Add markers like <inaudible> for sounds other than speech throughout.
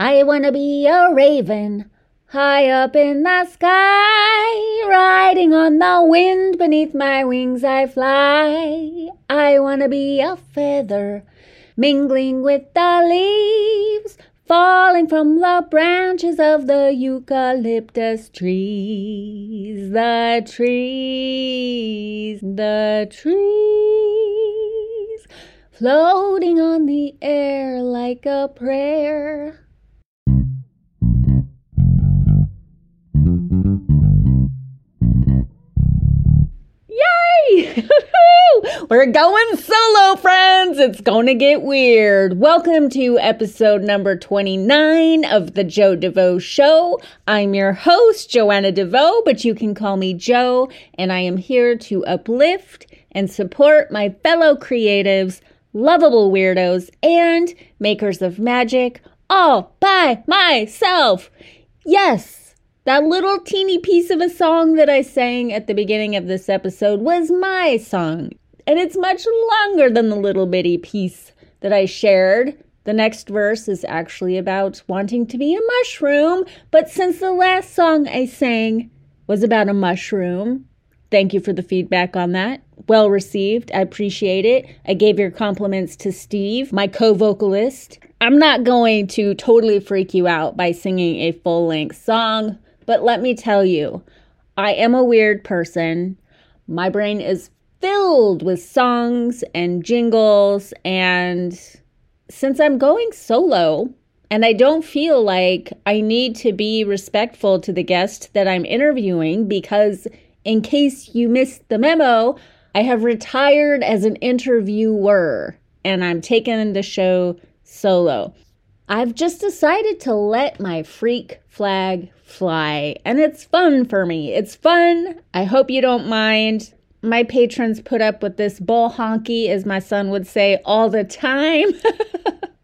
I wanna be a raven, high up in the sky, riding on the wind beneath my wings I fly. I wanna be a feather, mingling with the leaves, falling from the branches of the eucalyptus trees. The trees, the trees, floating on the air like a prayer. We're going solo, friends. It's going to get weird. Welcome to episode number 29 of the Jo DeVoe Show. I'm your host, Joanna DeVoe, but you can call me Jo, and I am here to uplift and support my fellow creatives, lovable weirdos, and makers of magic all by myself. Yes. That little teeny piece of a song that I sang at the beginning of this episode was my song, and it's much longer than the little bitty piece that I shared. The next verse is actually about wanting to be a mushroom, but since the last song I sang was about a mushroom, thank you for the feedback on that. Well received. I appreciate it. I gave your compliments to Steve, my co vocalist. I'm not going to totally freak you out by singing a full length song. But let me tell you, I am a weird person. My brain is filled with songs and jingles. And since I'm going solo, and I don't feel like I need to be respectful to the guest that I'm interviewing because, in case you missed the memo, I have retired as an interviewer and I'm taking the show solo. I've just decided to let my freak flag fly, and it's fun for me. It's fun. I hope you don't mind. My patrons put up with this bull honky, as my son would say, all the time.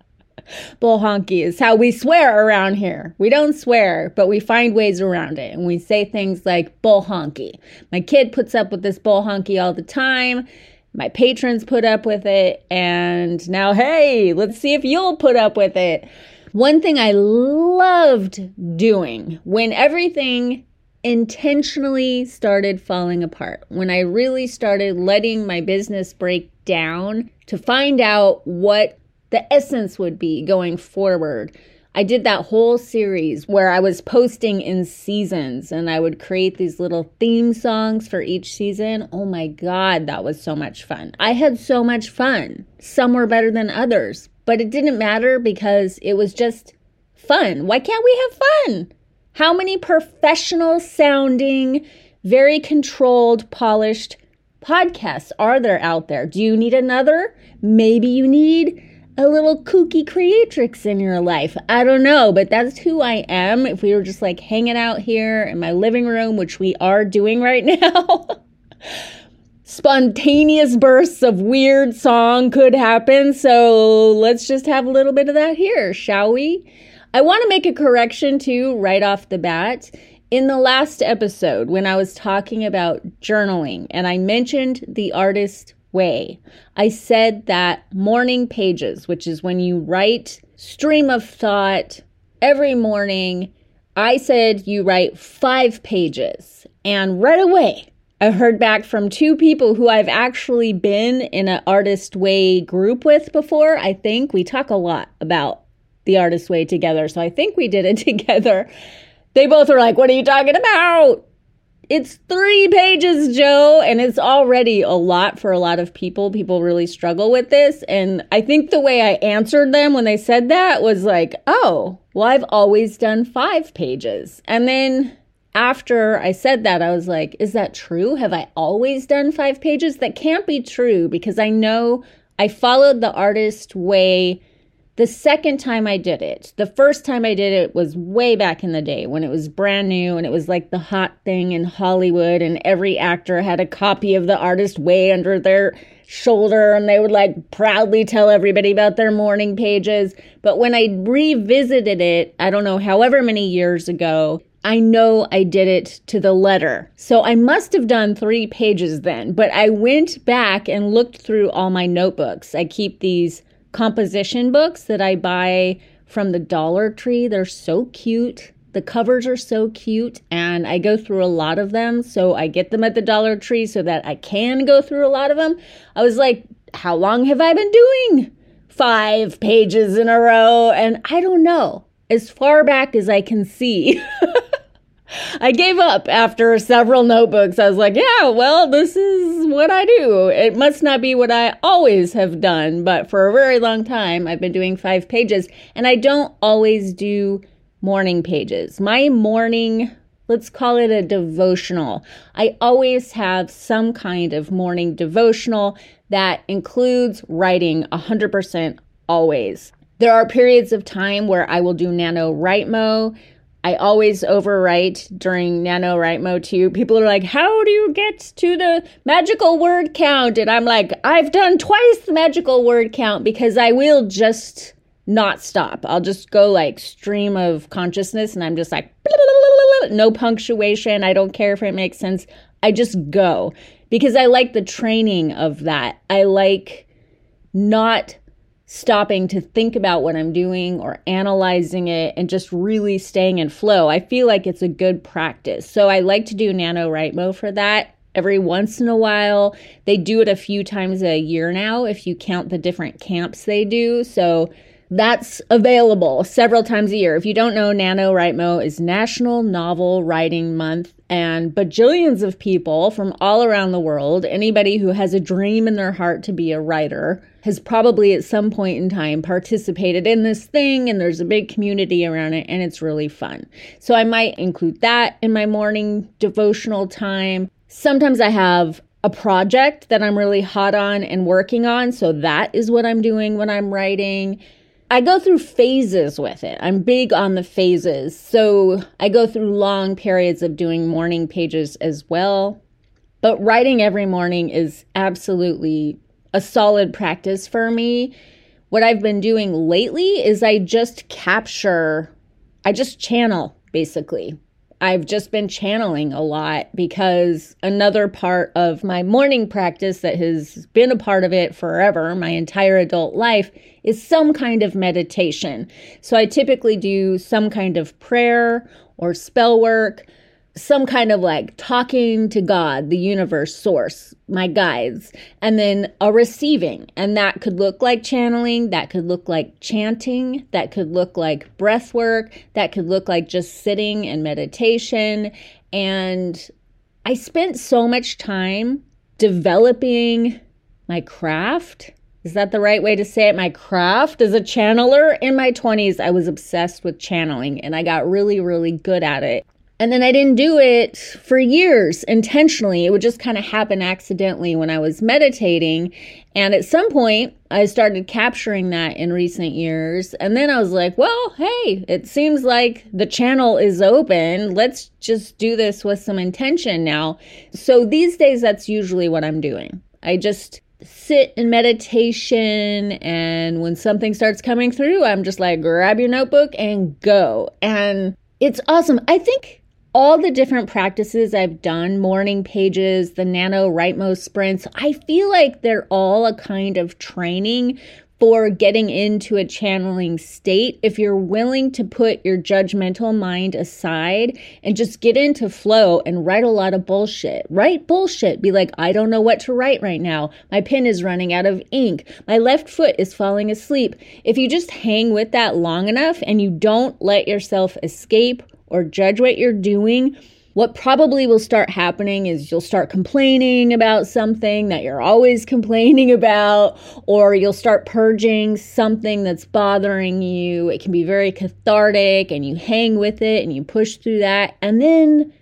<laughs> bull honky is how we swear around here. We don't swear, but we find ways around it, and we say things like bull honky. My kid puts up with this bull honky all the time my patrons put up with it, and now, hey, let's see if you'll put up with it. One thing I loved doing when everything intentionally started falling apart, when I really started letting my business break down to find out what the essence would be going forward I did that whole series where I was posting in seasons and I would create these little theme songs for each season. Oh my God, that was so much fun. I had so much fun. Some were better than others, but it didn't matter because it was just fun. Why can't we have fun? How many professional sounding, very controlled, polished podcasts are there out there? Do you need another? Maybe you need a little kooky creatrix in your life. I don't know, but that's who I am. If we were just like hanging out here in my living room, which we are doing right <laughs> now, spontaneous bursts of weird song could happen. So let's just have a little bit of that here, shall we? I want to make a correction too, right off the bat. In the last episode, when I was talking about journaling and I mentioned the artist way. I said that morning pages, which is when you write stream of thought every morning, I said you write five pages. And right away, I heard back from two people who I've actually been in an artist way group with before. I think we talk a lot about the artist way together. So I think we did it <laughs> together. They both were like, What are you talking about? It's three pages, Jo, and it's already a lot for a lot of people. People really struggle with this. And I think the way I answered them when they said that was like, oh, well, I've always done five pages. And then after I said that, I was like, is that true? Have I always done five pages? That can't be true because I know I followed the artist way the second time I did it, the first time I did it was way back in the day when it was brand new and it was like the hot thing in Hollywood, and every actor had a copy of the artist way under their shoulder and they would like proudly tell everybody about their morning pages. But when I revisited it, I don't know, however many years ago, I know I did it to the letter. So I must have done three pages then, but I went back and looked through all my notebooks. I keep these composition books that I buy from the Dollar Tree. They're so cute. The covers are so cute, and I go through a lot of them. So I get them at the Dollar Tree so that I can go through a lot of them. I was like, how long have I been doing five pages in a row? And I don't know, as far back as I can see. <laughs> I gave up after several notebooks. I was like, yeah, well, this is what I do. It must not be what I always have done, but for a very long time, I've been doing five pages, and I don't always do morning pages. My morning, let's call it a devotional. I always have some kind of morning devotional that includes writing 100% always. There are periods of time where I will do NaNoWriMo. I always overwrite during NaNoWriMo too. People are like, How do you get to the magical word count? And I'm like, I've done twice the magical word count because I will just not stop. I'll just go like stream of consciousness and I'm just like no punctuation. I don't care if it makes sense. I just go because I like the training of that. I like not stopping to think about what I'm doing or analyzing it and just really staying in flow. I feel like it's a good practice. So I like to do nano NaNoWriMo for that every once in a while. They do it a few times a year now if you count the different camps they do. So that's available several times a year. If you don't know, NaNoWriMo is National Novel Writing Month, and bajillions of people from all around the world, anybody who has a dream in their heart to be a writer, has probably at some point in time participated in this thing, and there's a big community around it, and it's really fun. So I might include that in my morning devotional time. Sometimes I have a project that I'm really hot on and working on, so that is what I'm doing when I'm writing. I go through phases with it. I'm big on the phases. So I go through long periods of doing morning pages as well. But writing every morning is absolutely a solid practice for me. What I've been doing lately is I just capture, I just channel basically. I've just been channeling a lot because another part of my morning practice that has been a part of it forever, my entire adult life, is some kind of meditation. So I typically do some kind of prayer or spell work some kind of like talking to God, the universe, source, my guides, and then a receiving. And that could look like channeling, that could look like chanting, that could look like breath work, that could look like just sitting and meditation. And I spent so much time developing my craft. Is that the right way to say it? My craft as a channeler. In my 20s, I was obsessed with channeling and I got really, really good at it. And then I didn't do it for years intentionally. It would just kind of happen accidentally when I was meditating. And at some point, I started capturing that in recent years. And then I was like, well, hey, it seems like the channel is open. Let's just do this with some intention now. So these days, that's usually what I'm doing. I just sit in meditation and when something starts coming through i'm just like grab your notebook and go and it's awesome i think all the different practices I've done, morning pages, the NaNoWriMo sprints, I feel like they're all a kind of training for getting into a channeling state if you're willing to put your judgmental mind aside and just get into flow and write a lot of bullshit. Write bullshit. Be like, I don't know what to write right now. My pen is running out of ink. My left foot is falling asleep. If you just hang with that long enough and you don't let yourself escape or judge what you're doing, what probably will start happening is you'll start complaining about something that you're always <laughs> complaining about, or you'll start purging something that's bothering you. It can be very cathartic, and you hang with it and you push through that. And then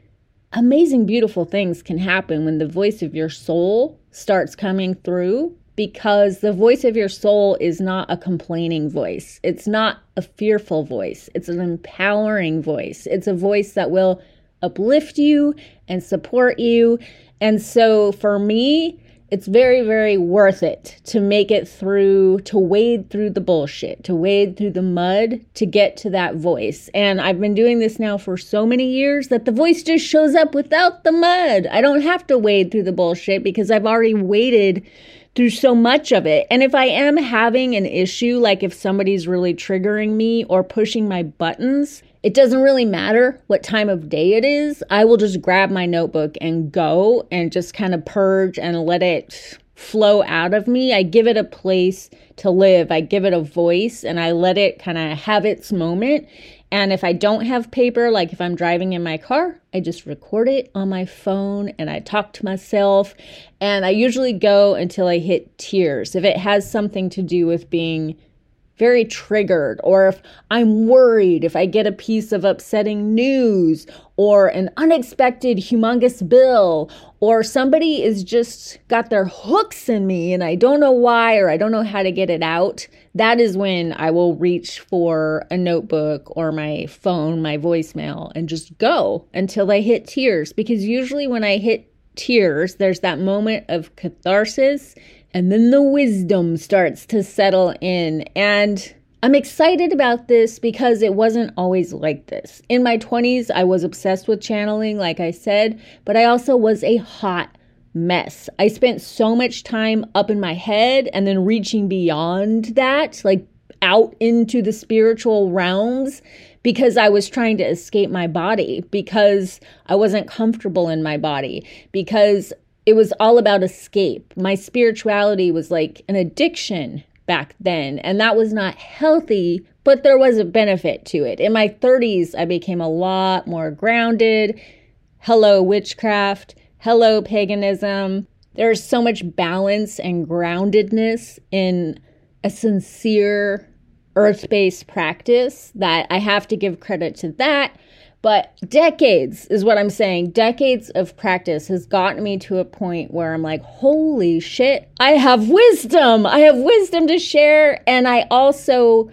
amazing, beautiful things can happen when the voice of your soul starts coming through because the voice of your soul is not a complaining voice. It's not a fearful voice. It's an empowering voice. It's a voice that will uplift you and support you. And so for me, it's very, very worth it to make it through, to wade through the bullshit, to wade through the mud to get to that voice. And I've been doing this now for so many years that the voice just shows up without the mud. I don't have to wade through the bullshit because I've already waded through so much of it. And if I am having an issue, like if somebody's really triggering me or pushing my buttons, it doesn't really matter what time of day it is. I will just grab my notebook and go and just kind of purge and let it flow out of me. I give it a place to live. I give it a voice and I let it kind of have its moment. And if I don't have paper, like if I'm driving in my car, I just record it on my phone and I talk to myself. And I usually go until I hit tears. If it has something to do with being very triggered, or if I'm worried, if I get a piece of upsetting news, or an unexpected humongous bill, or somebody is just got their hooks in me and I don't know why, or I don't know how to get it out, that is when I will reach for a notebook or my phone, my voicemail, and just go until I hit tears. Because usually when I hit tears, there's that moment of catharsis and then the wisdom starts to settle in. And I'm excited about this because it wasn't always like this. In my 20s, I was obsessed with channeling, like I said, but I also was a hot mess. I spent so much time up in my head and then reaching beyond that, like out into the spiritual realms because I was trying to escape my body, because I wasn't comfortable in my body, because it was all about escape. My spirituality was like an addiction back then, and that was not healthy, but there was a benefit to it. In my 30s, I became a lot more grounded. Hello, witchcraft. Hello, paganism. There's so much balance and groundedness in a sincere earth based practice that I have to give credit to that. But decades is what I'm saying. Decades of practice has gotten me to a point where I'm like, holy shit, I have wisdom. I have wisdom to share. And I also,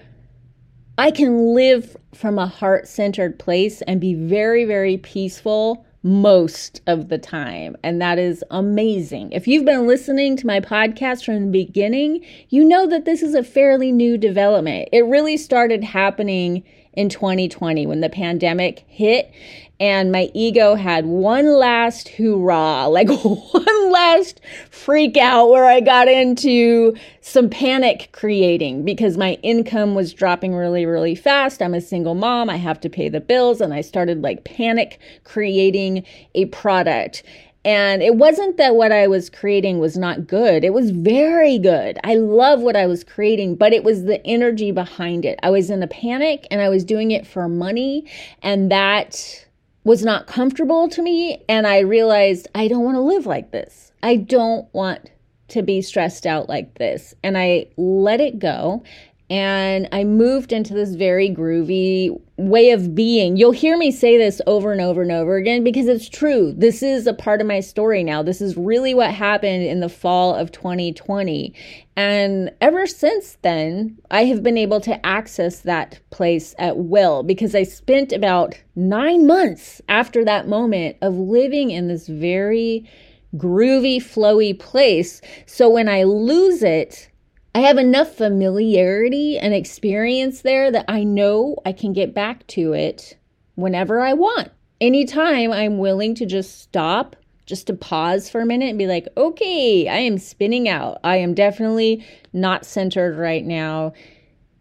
I can live from a heart centered place and be very, very peaceful most of the time. And that is amazing. If you've been listening to my podcast from the beginning, you know that this is a fairly new development. It really started happening in 2020 when the pandemic hit and my ego had one last hoorah, like <laughs> one last freak out where I got into some panic creating because my income was dropping really, really fast. I'm a single mom, I have to pay the bills, and I started like panic creating a product. And it wasn't that what I was creating was not good. It was very good. I love what I was creating, but it was the energy behind it. I was in a panic and I was doing it for money, and that was not comfortable to me. And I realized I don't want to live like this. I don't want to be stressed out like this. And I let it go and I moved into this very groovy way of being. You'll hear me say this over and over and over again because it's true. This is a part of my story now. This is really what happened in the fall of 2020. And ever since then, I have been able to access that place at will because I spent about nine months after that moment of living in this very groovy, flowy place. So when I lose it, I have enough familiarity and experience there that I know I can get back to it whenever I want. Anytime I'm willing to just stop, just to pause for a minute and be like, okay, I am spinning out. I am definitely not centered right now.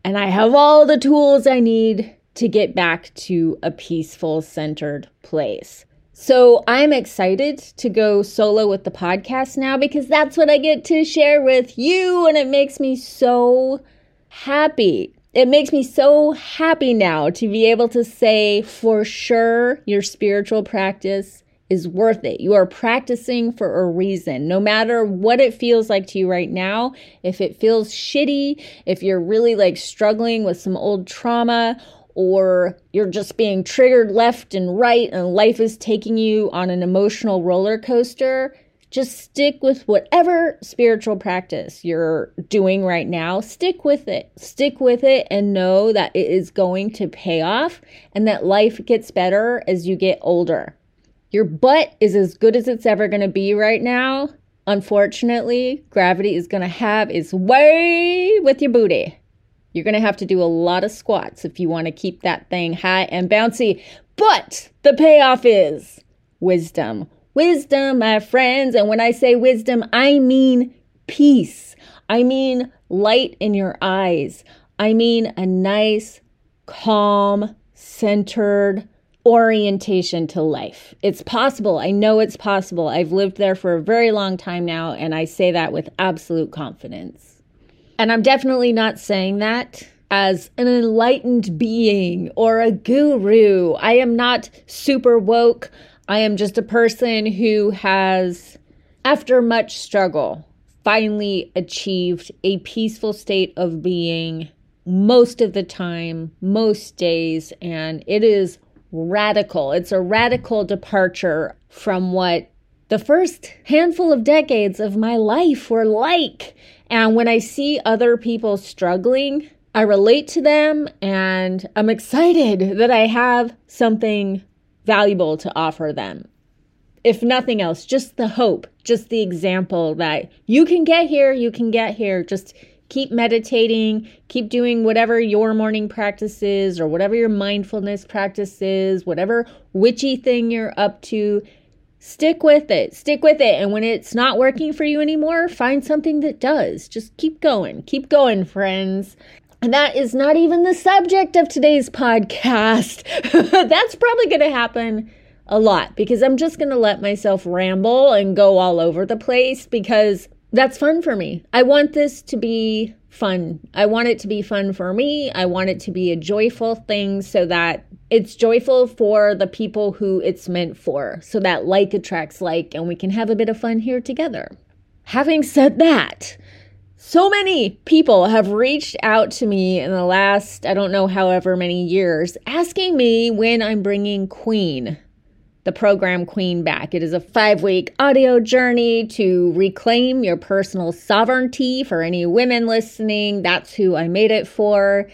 And I have all the tools I need to get back to a peaceful, centered place. So I'm excited to go solo with the podcast now because that's what I get to share with you. And it makes me so happy. It makes me so happy now to be able to say for sure your spiritual practice is worth it. You are practicing for a reason. No matter what it feels like to you right now, if it feels shitty, if you're really like struggling with some old trauma or you're just being triggered left and right and life is taking you on an emotional roller coaster, just stick with whatever spiritual practice you're doing right now. Stick with it. Stick with it and know that it is going to pay off and that life gets better as you get older. Your butt is as good as it's ever going to be right now. Unfortunately, gravity is going to have its way with your booty. You're going to have to do a lot of squats if you want to keep that thing high and bouncy. But the payoff is wisdom. Wisdom, my friends. And when I say wisdom, I mean peace. I mean light in your eyes. I mean a nice, calm, centered orientation to life. It's possible. I know it's possible. I've lived there for a very long time now, and I say that with absolute confidence. And I'm definitely not saying that as an enlightened being or a guru. I am not super woke. I am just a person who has, after much struggle, finally achieved a peaceful state of being most of the time, most days, and it is radical. It's a radical departure from what the first handful of decades of my life were like. And when I see other people struggling, I relate to them and I'm excited that I have something valuable to offer them. If nothing else, just the hope, just the example that you can get here, you can get here. Just keep meditating, keep doing whatever your morning practice is or whatever your mindfulness practice is, whatever witchy thing you're up to. Stick with it. Stick with it. And when it's not working for you anymore, find something that does. Just keep going. Keep going, friends. And that is not even the subject of today's podcast. <laughs> That's probably going to happen a lot because I'm just going to let myself ramble and go all over the place because that's fun for me. I want this to be fun. I want it to be fun for me. I want it to be a joyful thing so that it's joyful for the people who it's meant for, so that like attracts like, and we can have a bit of fun here together. Having said that, so many people have reached out to me in the last, I don't know, however many years, asking me when I'm bringing Queen the program Queen back. It is a five week audio journey to reclaim your personal sovereignty for any women listening. That's who I made it for.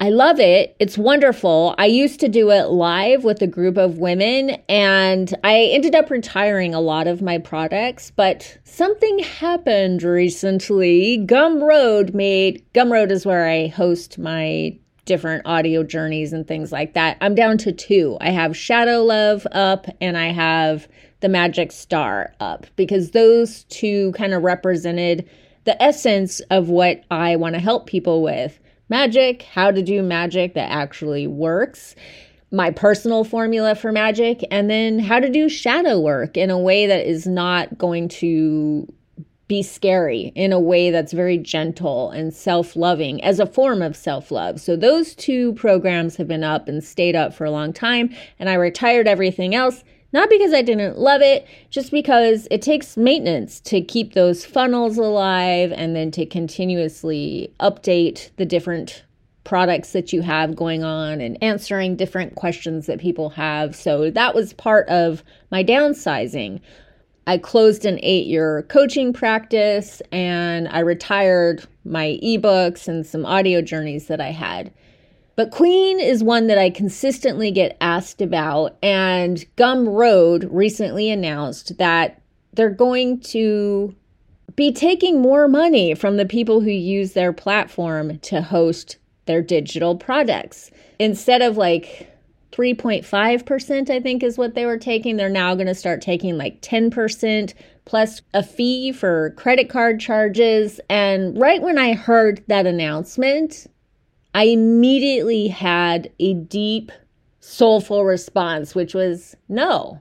I love it. It's wonderful. I used to do it live with a group of women and I ended up retiring a lot of my products, but something happened recently. Gumroad made Gumroad is where I host my different audio journeys and things like that. I'm down to two. I have Shadow Love up and I have the Magic Star up because those two kind of represented the essence of what I want to help people with magic, how to do magic that actually works. My personal formula for magic, and then how to do shadow work in a way that is not going to be scary in a way that's very gentle and self loving as a form of self love. So, those two programs have been up and stayed up for a long time, and I retired everything else. Not because I didn't love it, just because it takes maintenance to keep those funnels alive and then to continuously update the different products that you have going on and answering different questions that people have. So that was part of my downsizing. I closed an eight year coaching practice and I retired my ebooks and some audio journeys that I had. But Queen is one that I consistently get asked about, and Gumroad recently announced that they're going to be taking more money from the people who use their platform to host their digital products. Instead of like 3.5%, I think is what they were taking. They're now going to start taking like 10% plus a fee for credit card charges. And right when I heard that announcement, I immediately had a deep, soulful response, which was no,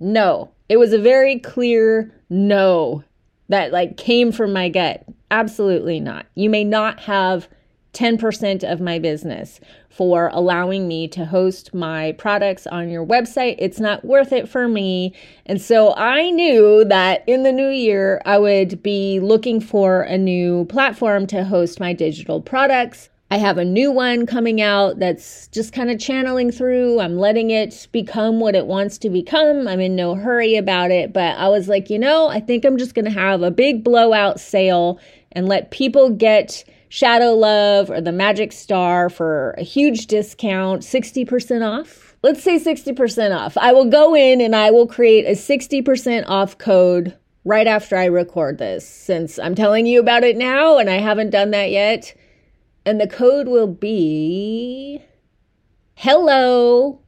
no. It was a very clear no that like came from my gut. Absolutely not. You may not have 10% of my business for allowing me to host my products on your website. It's not worth it for me. And so I knew that in the new year, I would be looking for a new platform to host my digital products. I have a new one coming out that's just kind of channeling through. I'm letting it become what it wants to become. I'm in no hurry about it, but I was like, you know, I think I'm just going to have a big blowout sale and let people get Shadow Love or the Magic Star for a huge discount, 60% off. Let's say 60% off. I will go in and I will create a 60% off code right after I record this, since I'm telling you about it now and I haven't done that yet. And the code will be hello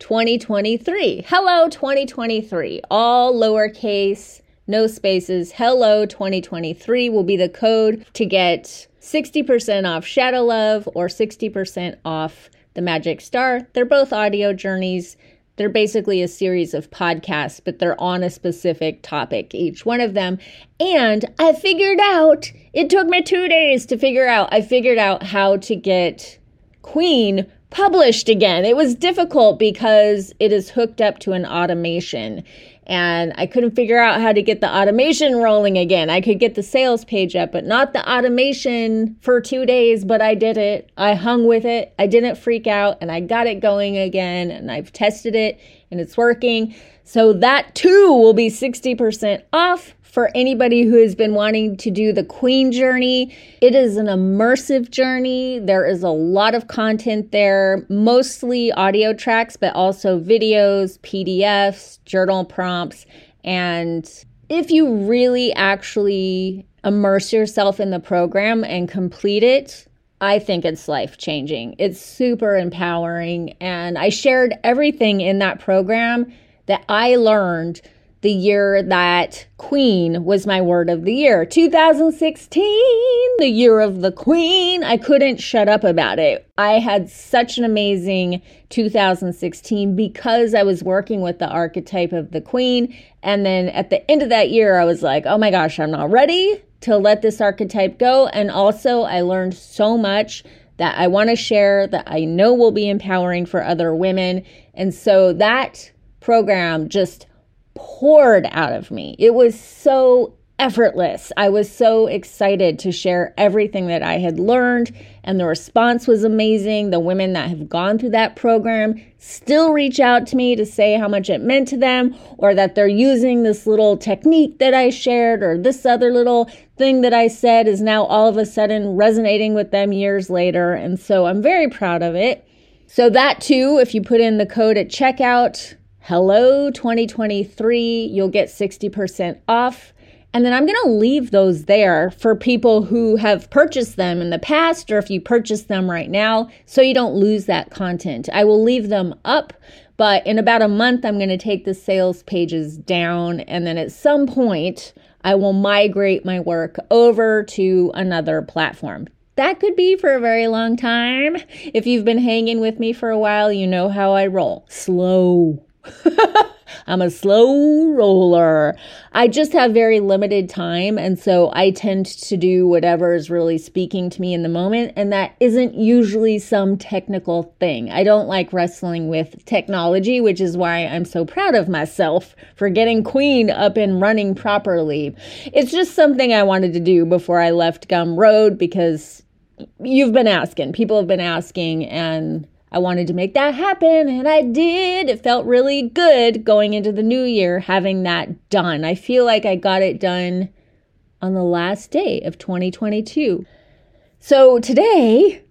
2023. Hello 2023. All lowercase no spaces. Hello 2023 will be the code to get 60% off Shadow Love or 60% off The Magic Star. They're both audio journeys. They're basically a series of podcasts, but they're on a specific topic, each one of them. And I figured out, it took me two days to figure out, I figured out how to get Queen published again. It was difficult because it is hooked up to an automation and I couldn't figure out how to get the automation rolling again. I could get the sales page up, but not the automation for two days, but I did it. I hung with it. I didn't freak out and I got it going again and I've tested it and it's working. So that too will be 60% off for anybody who has been wanting to do the Queen journey. It is an immersive journey. There is a lot of content there, mostly audio tracks, but also videos, PDFs, journal prompts. And if you really actually immerse yourself in the program and complete it, I think it's life changing. It's super empowering. And I shared everything in that program that I learned the year that Queen was my word of the year. 2016, the year of the Queen. I couldn't shut up about it. I had such an amazing 2016 because I was working with the archetype of the Queen. And then at the end of that year, I was like, oh my gosh, I'm not ready to let this archetype go. And also, I learned so much that I want to share that I know will be empowering for other women. And so that program just poured out of me. It was so effortless. I was so excited to share everything that I had learned, and the response was amazing. The women that have gone through that program still reach out to me to say how much it meant to them, or that they're using this little technique that I shared, or this other little thing that I said is now all of a sudden resonating with them years later. And so I'm very proud of it. So, that too, if you put in the code at checkout, hello 2023, you'll get 60% off. And then I'm going to leave those there for people who have purchased them in the past or if you purchase them right now so you don't lose that content. I will leave them up, but in about a month, I'm going to take the sales pages down. And then at some point, I will migrate my work over to another platform. That could be for a very long time. If you've been hanging with me for a while, you know how I roll slow. <laughs> I'm a slow roller. I just have very limited time. And so I tend to do whatever is really speaking to me in the moment. And that isn't usually some technical thing. I don't like wrestling with technology, which is why I'm so proud of myself for getting Queen up and running properly. It's just something I wanted to do before I left Gumroad because you've been asking, people have been asking, and I wanted to make that happen, and I did. It felt really good going into the new year having that done. I feel like I got it done on the last day of 2022. So today,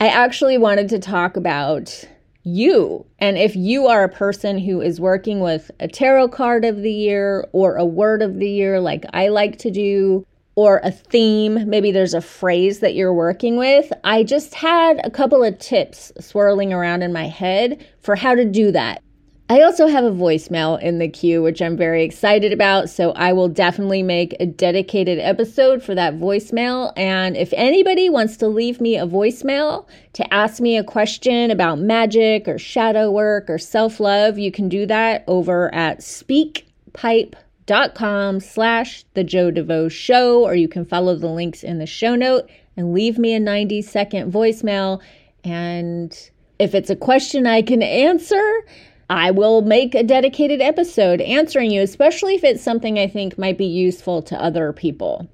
I actually wanted to talk about you. And if you are a person who is working with a tarot card of the year or a word of the year, like I like to do, or a theme, maybe there's a phrase that you're working with. I just had a couple of tips swirling around in my head for how to do that. I also have a voicemail in the queue, which I'm very excited about. So I will definitely make a dedicated episode for that voicemail. And if anybody wants to leave me a voicemail to ask me a question about magic or shadow work or self love, you can do that over at speakpipe.com dot com slash the Jo DeVoe show, or you can follow the links in the show note and leave me a 90 second voicemail. And if it's a question I can answer, I will make a dedicated episode answering you, especially if it's something I think might be useful to other people.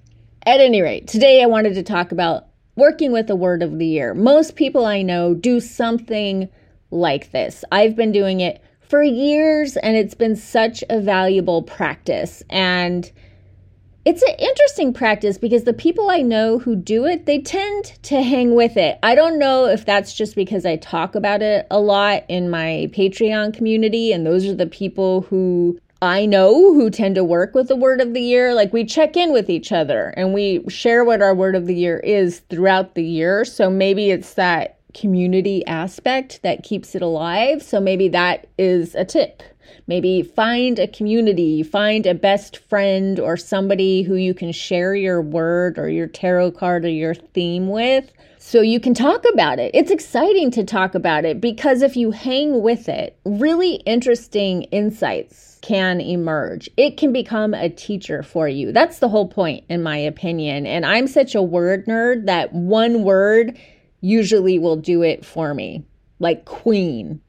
At any rate, today I wanted to talk about working with the word of the year. Most people I know do something like this. I've been doing it for years and it's been such a valuable practice. And it's an interesting practice because the people I know who do it, they tend to hang with it. I don't know if that's just because I talk about it a lot in my Patreon community, and those are the people who I know who tend to work with the word of the year. Like we check in with each other and we share what our word of the year is throughout the year. So maybe it's that community aspect that keeps it alive. So maybe that is a tip. Maybe find a community, find a best friend or somebody who you can share your word or your tarot card or your theme with so you can talk about it. It's exciting to talk about it because if you hang with it, really interesting insights can emerge. It can become a teacher for you. That's the whole point, in my opinion. And I'm such a word nerd that one word usually will do it for me, like queen.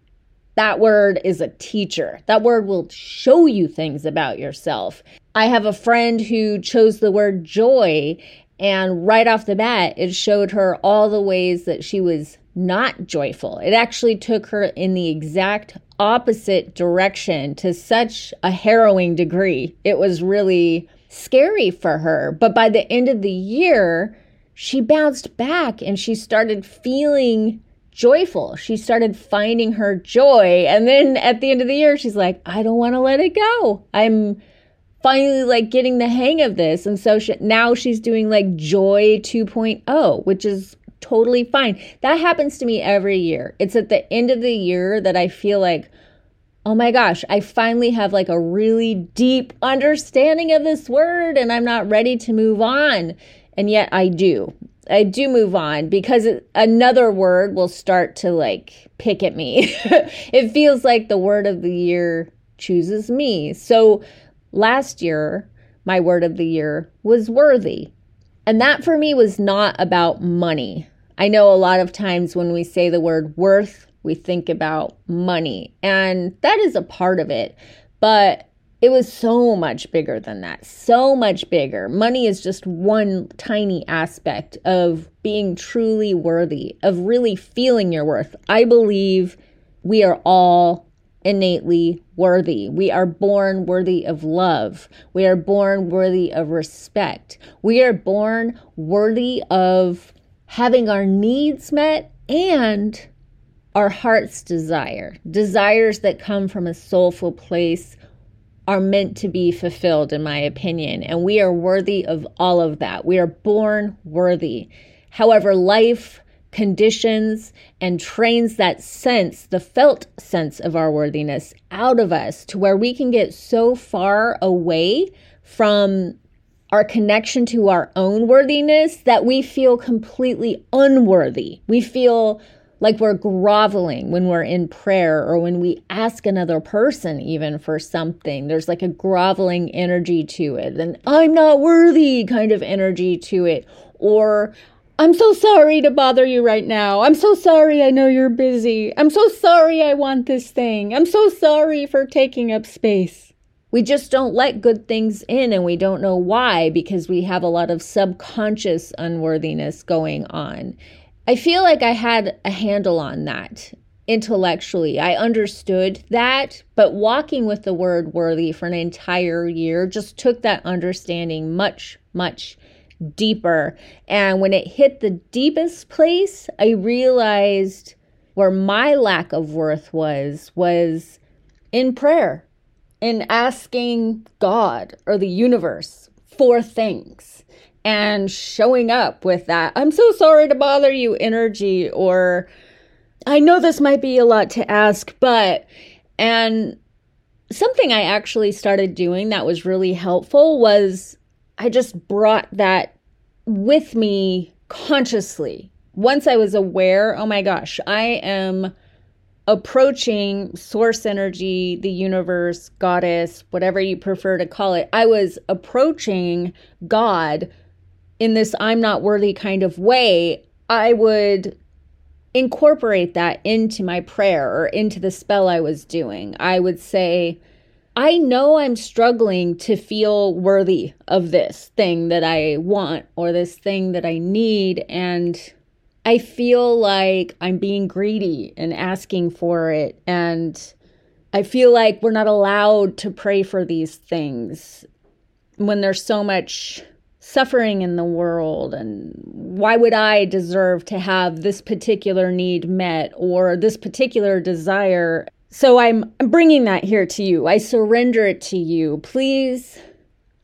That word is a teacher. That word will show you things about yourself. I have a friend who chose the word joy and right off the bat, it showed her all the ways that she was not joyful. It actually took her in the exact opposite direction to such a harrowing degree. It was really scary for her. But by the end of the year, she bounced back and she started feeling joyful. She started finding her joy. And then at the end of the year, she's like, I don't want to let it go. I'm finally like getting the hang of this. And so she, now she's doing like Joy 2.0, which is totally fine. That happens to me every year. It's at the end of the year that I feel like, oh my gosh, I finally have like a really deep understanding of this word and I'm not ready to move on. And yet I do. I do move on because another word will start to like pick at me. <laughs> it feels like the word of the year chooses me. So Last year, my word of the year was worthy. And that for me was not about money. I know a lot of times when we say the word worth, we think about money, and that is a part of it. But it was so much bigger than that, so much bigger. Money is just one tiny aspect of being truly worthy, of really feeling your worth. I believe we are all innately worthy. We are born worthy of love. We are born worthy of respect. We are born worthy of having our needs met and our heart's desire. Desires that come from a soulful place are meant to be fulfilled, in my opinion. And we are worthy of all of that. We are born worthy. However, life conditions and trains that sense, the felt sense of our worthiness out of us to where we can get so far away from our connection to our own worthiness that we feel completely unworthy. We feel like we're groveling when we're in prayer or when we ask another person even for something. There's like a groveling energy to it, and I'm not worthy kind of energy to it. Or I'm so sorry to bother you right now. I'm so sorry I know you're busy. I'm so sorry I want this thing. I'm so sorry for taking up space. We just don't let good things in and we don't know why because we have a lot of subconscious unworthiness going on. I feel like I had a handle on that intellectually. I understood that, but walking with the word worthy for an entire year just took that understanding much, much deeper. And when it hit the deepest place, I realized where my lack of worth was, was in prayer, in asking God or the universe for things and showing up with that, I'm so sorry to bother you energy, or I know this might be a lot to ask, but, and something I actually started doing that was really helpful was I just brought that with me consciously. Once I was aware, oh my gosh, I am approaching source energy, the universe, goddess, whatever you prefer to call it. I was approaching God in this I'm not worthy kind of way. I would incorporate that into my prayer or into the spell I was doing. I would say, I know I'm struggling to feel worthy of this thing that I want or this thing that I need. And I feel like I'm being greedy and asking for it. And I feel like we're not allowed to pray for these things when there's so much suffering in the world. And why would I deserve to have this particular need met or this particular desire? So I'm, I'm bringing that here to you. I surrender it to you. Please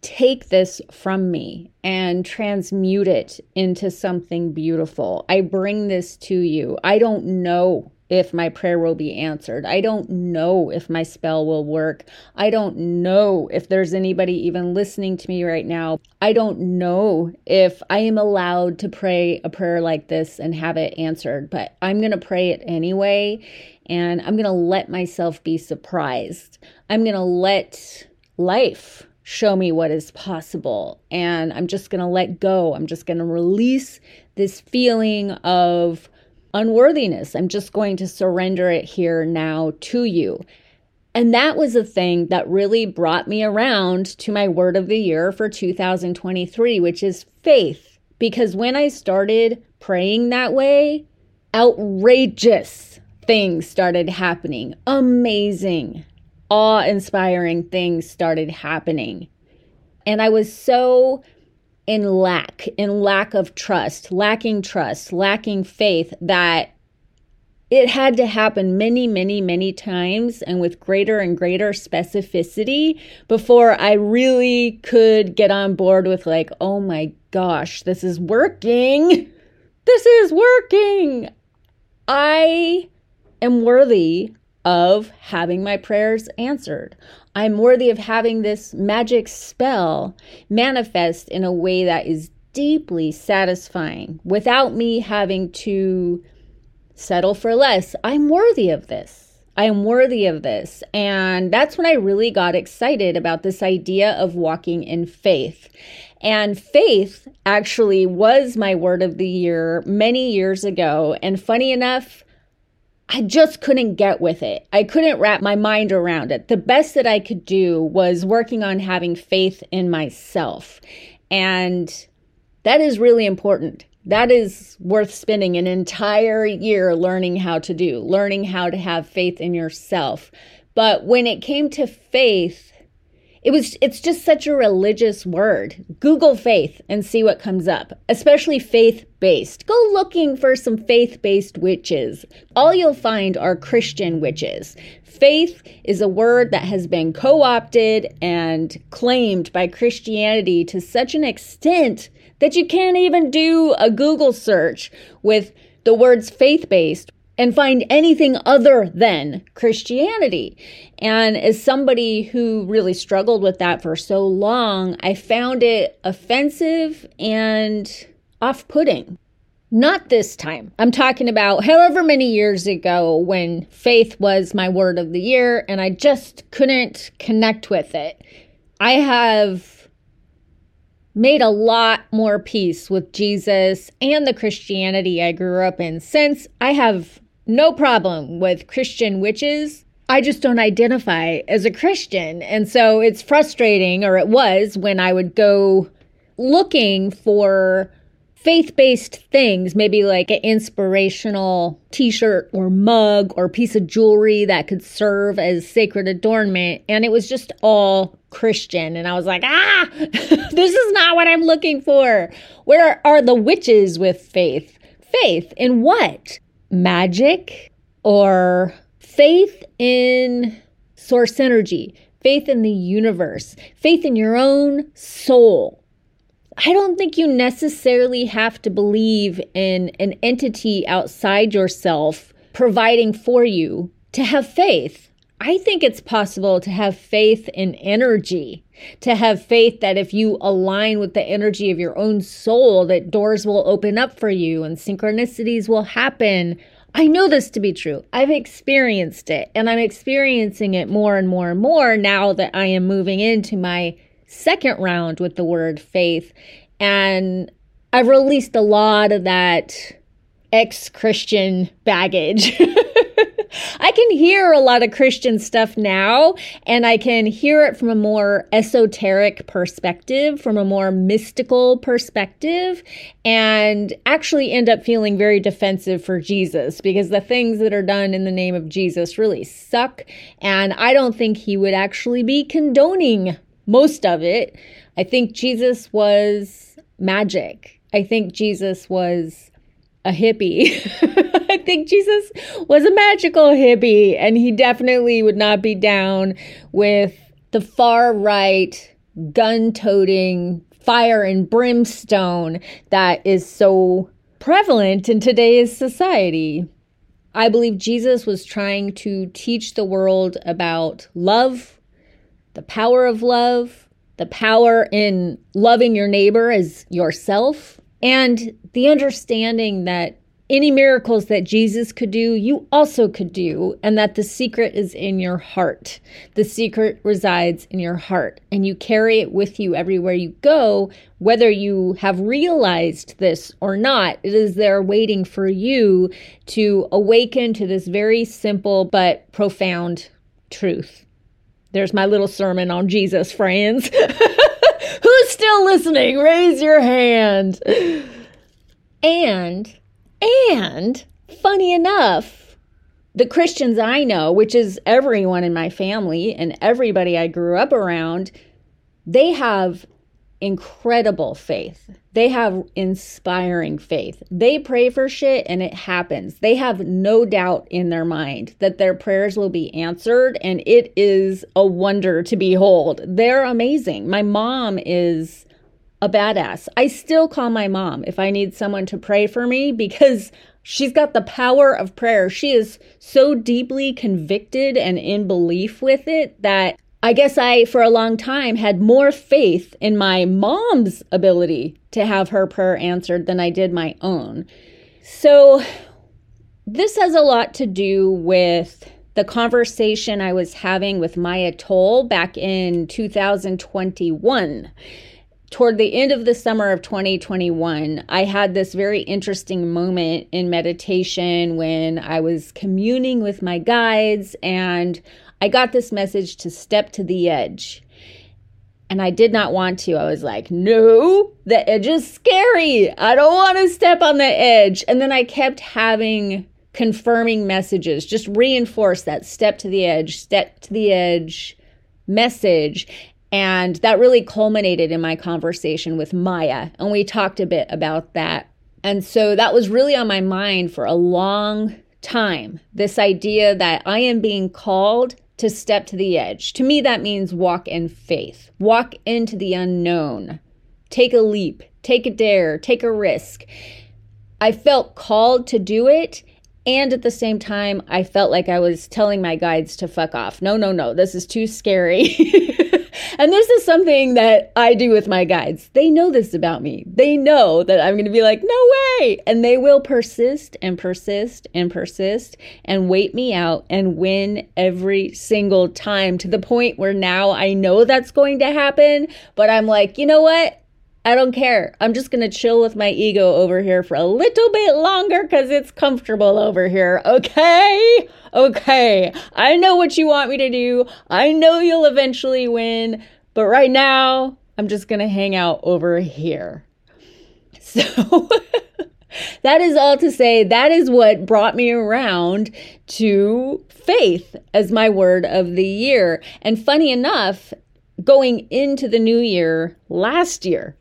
take this from me and transmute it into something beautiful. I bring this to you. I don't know if my prayer will be answered. I don't know if my spell will work. I don't know if there's anybody even listening to me right now. I don't know if I am allowed to pray a prayer like this and have it answered, but I'm going to pray it anyway. And I'm going to let myself be surprised. I'm going to let life show me what is possible. And I'm just going to let go. I'm just going to release this feeling of unworthiness. I'm just going to surrender it here now to you. And that was a thing that really brought me around to my word of the year for 2023, which is faith. Because when I started praying that way, outrageous things started happening. Amazing, awe inspiring things started happening. And I was so in lack, in lack of trust, lacking trust, lacking faith that it had to happen many, many, many times and with greater and greater specificity before I really could get on board with, like, oh my gosh, this is working. This is working. I am worthy of having my prayers answered. I'm worthy of having this magic spell manifest in a way that is deeply satisfying without me having to settle for less. I'm worthy of this. I am worthy of this. And that's when I really got excited about this idea of walking in faith. And faith actually was my word of the year many years ago. And funny enough, I just couldn't get with it. I couldn't wrap my mind around it. The best that I could do was working on having faith in myself. And that is really important. That is worth spending an entire year learning how to do, learning how to have faith in yourself. But when it came to faith, it was it's just such a religious word. Google faith and see what comes up, especially faith-based. Go looking for some faith-based witches. All you'll find are Christian witches. Faith is a word that has been co-opted and claimed by Christianity to such an extent that you can't even do a Google search with the words faith-based and find anything other than Christianity. And as somebody who really struggled with that for so long, I found it offensive and off putting. Not this time. I'm talking about however many years ago when faith was my word of the year and I just couldn't connect with it. I have made a lot more peace with Jesus and the Christianity I grew up in since I have no problem with Christian witches. I just don't identify as a Christian. And so it's frustrating, or it was, when I would go looking for faith based things, maybe like an inspirational t shirt or mug or piece of jewelry that could serve as sacred adornment. And it was just all Christian. And I was like, ah, <laughs> this is not what I'm looking for. Where are the witches with faith? Faith in what? Magic or faith in source energy, faith in the universe, faith in your own soul. I don't think you necessarily have to believe in an entity outside yourself providing for you to have faith. I think it's possible to have faith in energy, to have faith that if you align with the energy of your own soul, that doors will open up for you and synchronicities will happen. I know this to be true. I've experienced it and I'm experiencing it more and more and more now that I am moving into my second round with the word faith. And I've released a lot of that ex Christian baggage. <laughs> I can hear a lot of Christian stuff now, and I can hear it from a more esoteric perspective, from a more mystical perspective, and actually end up feeling very defensive for Jesus because the things that are done in the name of Jesus really suck. And I don't think he would actually be condoning most of it. I think Jesus was magic. I think Jesus was a hippie. <laughs> I think Jesus was a magical hippie, and he definitely would not be down with the far right gun toting, fire and brimstone that is so prevalent in today's society. I believe Jesus was trying to teach the world about love, the power of love, the power in loving your neighbor as yourself, and the understanding that any miracles that Jesus could do, you also could do, and that the secret is in your heart. The secret resides in your heart, and you carry it with you everywhere you go, whether you have realized this or not. It is there waiting for you to awaken to this very simple but profound truth. There's my little sermon on Jesus, friends. <laughs> Still listening? Raise your hand. And and funny enough, the Christians I know, which is everyone in my family and everybody I grew up around, they have incredible faith. They have inspiring faith. They pray for shit and it happens. They have no doubt in their mind that their prayers will be answered and it is a wonder to behold. They're amazing. My mom is a badass. I still call my mom if I need someone to pray for me because she's got the power of prayer. She is so deeply convicted and in belief with it that I guess I, for a long time, had more faith in my mom's ability to have her prayer answered than I did my own. So, this has a lot to do with the conversation I was having with Maya Toll back in 2021 toward the end of the summer of 2021, I had this very interesting moment in meditation when I was communing with my guides and I got this message to step to the edge. And I did not want to. I was like, no, the edge is scary. I don't want to step on the edge. And then I kept having confirming messages, just reinforce that step to the edge, step to the edge message. And that really culminated in my conversation with Maya. And we talked a bit about that. And so that was really on my mind for a long time this idea that I am being called to step to the edge. To me, that means walk in faith, walk into the unknown, take a leap, take a dare, take a risk. I felt called to do it. And at the same time, I felt like I was telling my guides to fuck off. No, no, no, this is too scary. <laughs> And this is something that I do with my guides. They know this about me. They know that I'm going to be like, no way. And they will persist and persist and persist and wait me out and win every single time to the point where now I know that's going to happen. But I'm like, you know what? I don't care. I'm just going to chill with my ego over here for a little bit longer because it's comfortable over here. Okay? Okay. I know what you want me to do. I know you'll eventually win. But right now, I'm just going to hang out over here. <laughs> So. <laughs> that is all to say that is what brought me around to faith as my word of the year. And funny enough, going into the new year last year,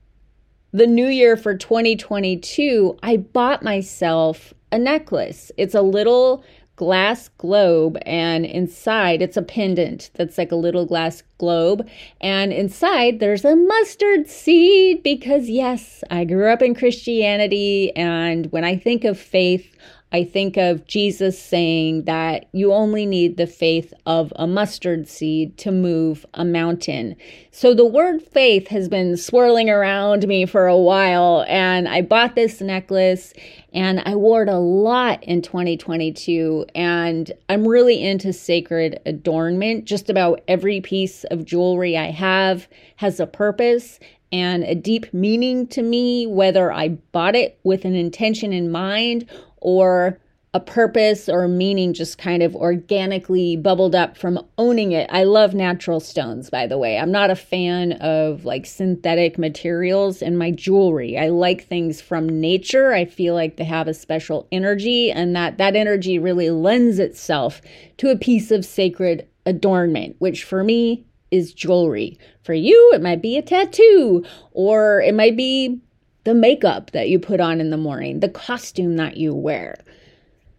the new year for 2022, I bought myself a necklace. It's a little glass globe and inside it's a pendant that's like a little glass globe and inside there's a mustard seed because yes I grew up in Christianity and when I think of faith I think of Jesus saying that you only need the faith of a mustard seed to move a mountain. So the word faith has been swirling around me for a while, and I bought this necklace and I wore it a lot in 2022. And I'm really into sacred adornment. Just about every piece of jewelry I have has a purpose and a deep meaning to me, whether I bought it with an intention in mind or a purpose or meaning just kind of organically bubbled up from owning it. I love natural stones, by the way. I'm not a fan of like synthetic materials in my jewelry. I like things from nature. I feel like they have a special energy and that that energy really lends itself to a piece of sacred adornment, which for me is jewelry. For you, it might be a tattoo or it might be the makeup that you put on in the morning, the costume that you wear.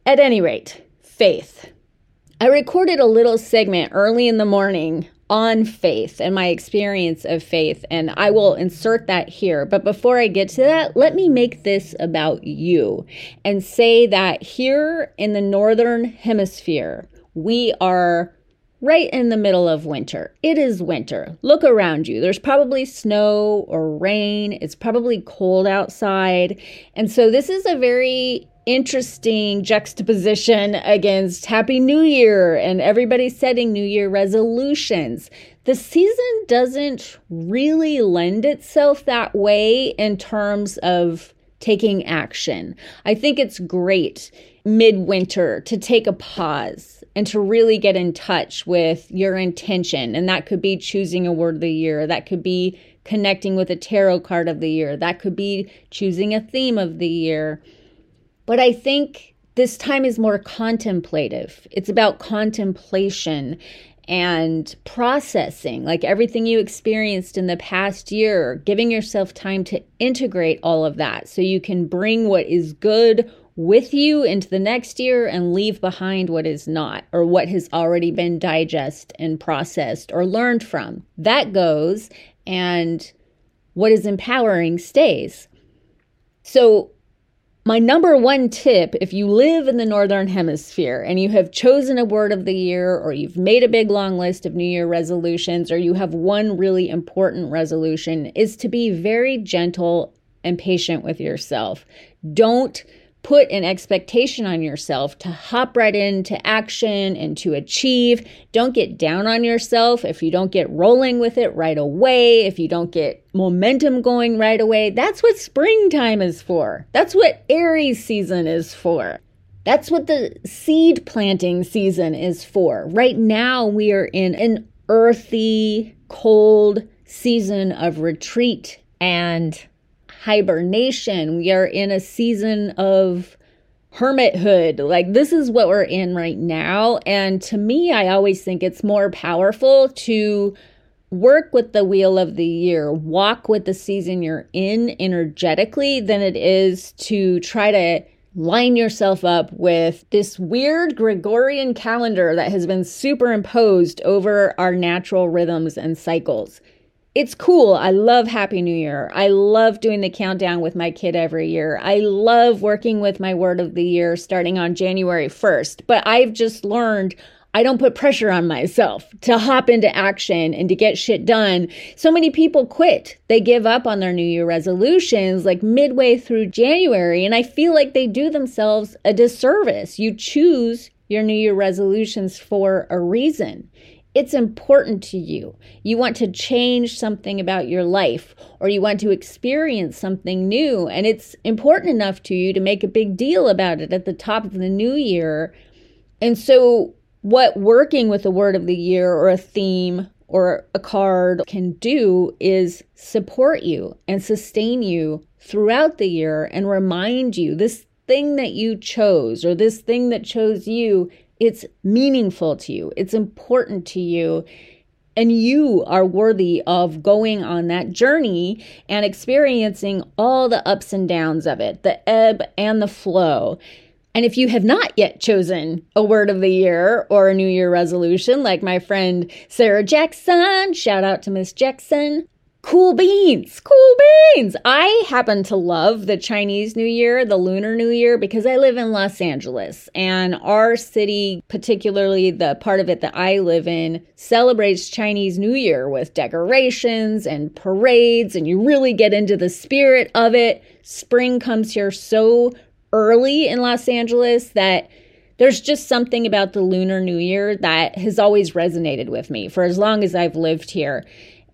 At any rate, faith. I recorded a little segment early in the morning on faith and my experience of faith, and I will insert that here. But before I get to that, let me make this about you and say that here in the Northern Hemisphere, we are right in the middle of winter. It is winter. Look around you. There's probably snow or rain. It's probably cold outside. And so this is a very interesting juxtaposition against Happy New Year and everybody setting New Year resolutions. The season doesn't really lend itself that way in terms of taking action. I think it's great midwinter to take a pause and to really get in touch with your intention. And that could be choosing a word of the year, that could be connecting with a tarot card of the year, that could be choosing a theme of the year. But I think this time is more contemplative. It's about contemplation and processing, like everything you experienced in the past year, giving yourself time to integrate all of that so you can bring what is good with you into the next year and leave behind what is not or what has already been digested and processed or learned from. That goes, and what is empowering stays. So, my number one tip if you live in the Northern Hemisphere and you have chosen a word of the year, or you've made a big long list of New Year resolutions, or you have one really important resolution, is to be very gentle and patient with yourself. Don't put an expectation on yourself to hop right into action and to achieve. Don't get down on yourself if you don't get rolling with it right away, if you don't get momentum going right away. That's what springtime is for. That's what Aries season is for. That's what the seed planting season is for. Right now, we are in an earthy, cold season of retreat and hibernation. We are in a season of hermithood. Like, this is what we're in right now. And to me, I always think it's more powerful to work with the wheel of the year, walk with the season you're in energetically, than it is to try to line yourself up with this weird Gregorian calendar that has been superimposed over our natural rhythms and cycles it's cool. I love Happy New Year. I love doing the countdown with my kid every year. I love working with my word of the year starting on January 1st. But I've just learned I don't put pressure on myself to hop into action and to get shit done. So many people quit. They give up on their New Year resolutions like midway through January. And I feel like they do themselves a disservice. You choose your New Year resolutions for a reason it's important to you. You want to change something about your life or you want to experience something new, and it's important enough to you to make a big deal about it at the top of the new year. And so, what working with a word of the year or a theme or a card can do is support you and sustain you throughout the year and remind you this thing that you chose or this thing that chose you it's meaningful to you, it's important to you, and you are worthy of going on that journey and experiencing all the ups and downs of it, the ebb and the flow. And if you have not yet chosen a word of the year or a New Year resolution, like my friend Sarah Jackson, shout out to Miss Jackson, Cool beans, cool beans. I happen to love the Chinese New Year, the Lunar New Year, because I live in Los Angeles and our city, particularly the part of it that I live in, celebrates Chinese New Year with decorations and parades, and you really get into the spirit of it. Spring comes here so early in Los Angeles that there's just something about the Lunar New Year that has always resonated with me for as long as I've lived here.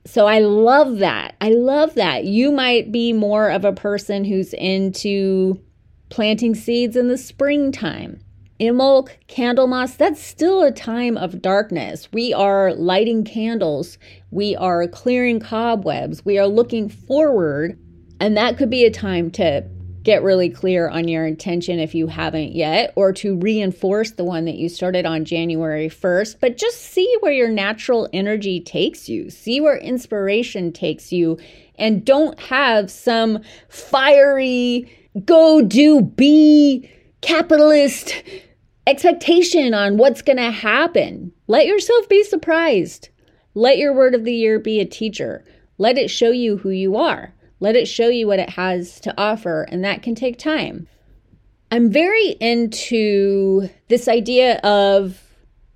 So I love that. I love that. You might be more of a person who's into planting seeds in the springtime. Imbolc, Candlemas, that's still a time of darkness. We are lighting candles, we are clearing cobwebs, we are looking forward, and that could be a time to get really clear on your intention if you haven't yet, or to reinforce the one that you started on January 1st. But just see where your natural energy takes you, see where inspiration takes you, and don't have some fiery, go do, be capitalist expectation on what's going to happen. Let yourself be surprised. Let your word of the year be a teacher. Let it show you who you are. Let it show you what it has to offer, and that can take time. I'm very into this idea of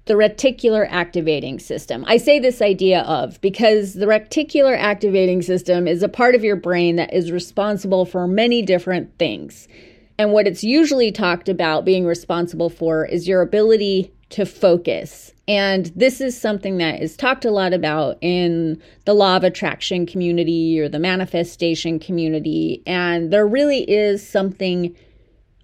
the reticular activating system. I say this idea of because the reticular activating system is a part of your brain that is responsible for many different things. And what it's usually talked about being responsible for is your ability to focus. And this is something that is talked a lot about in the law of attraction community or the manifestation community. And there really is something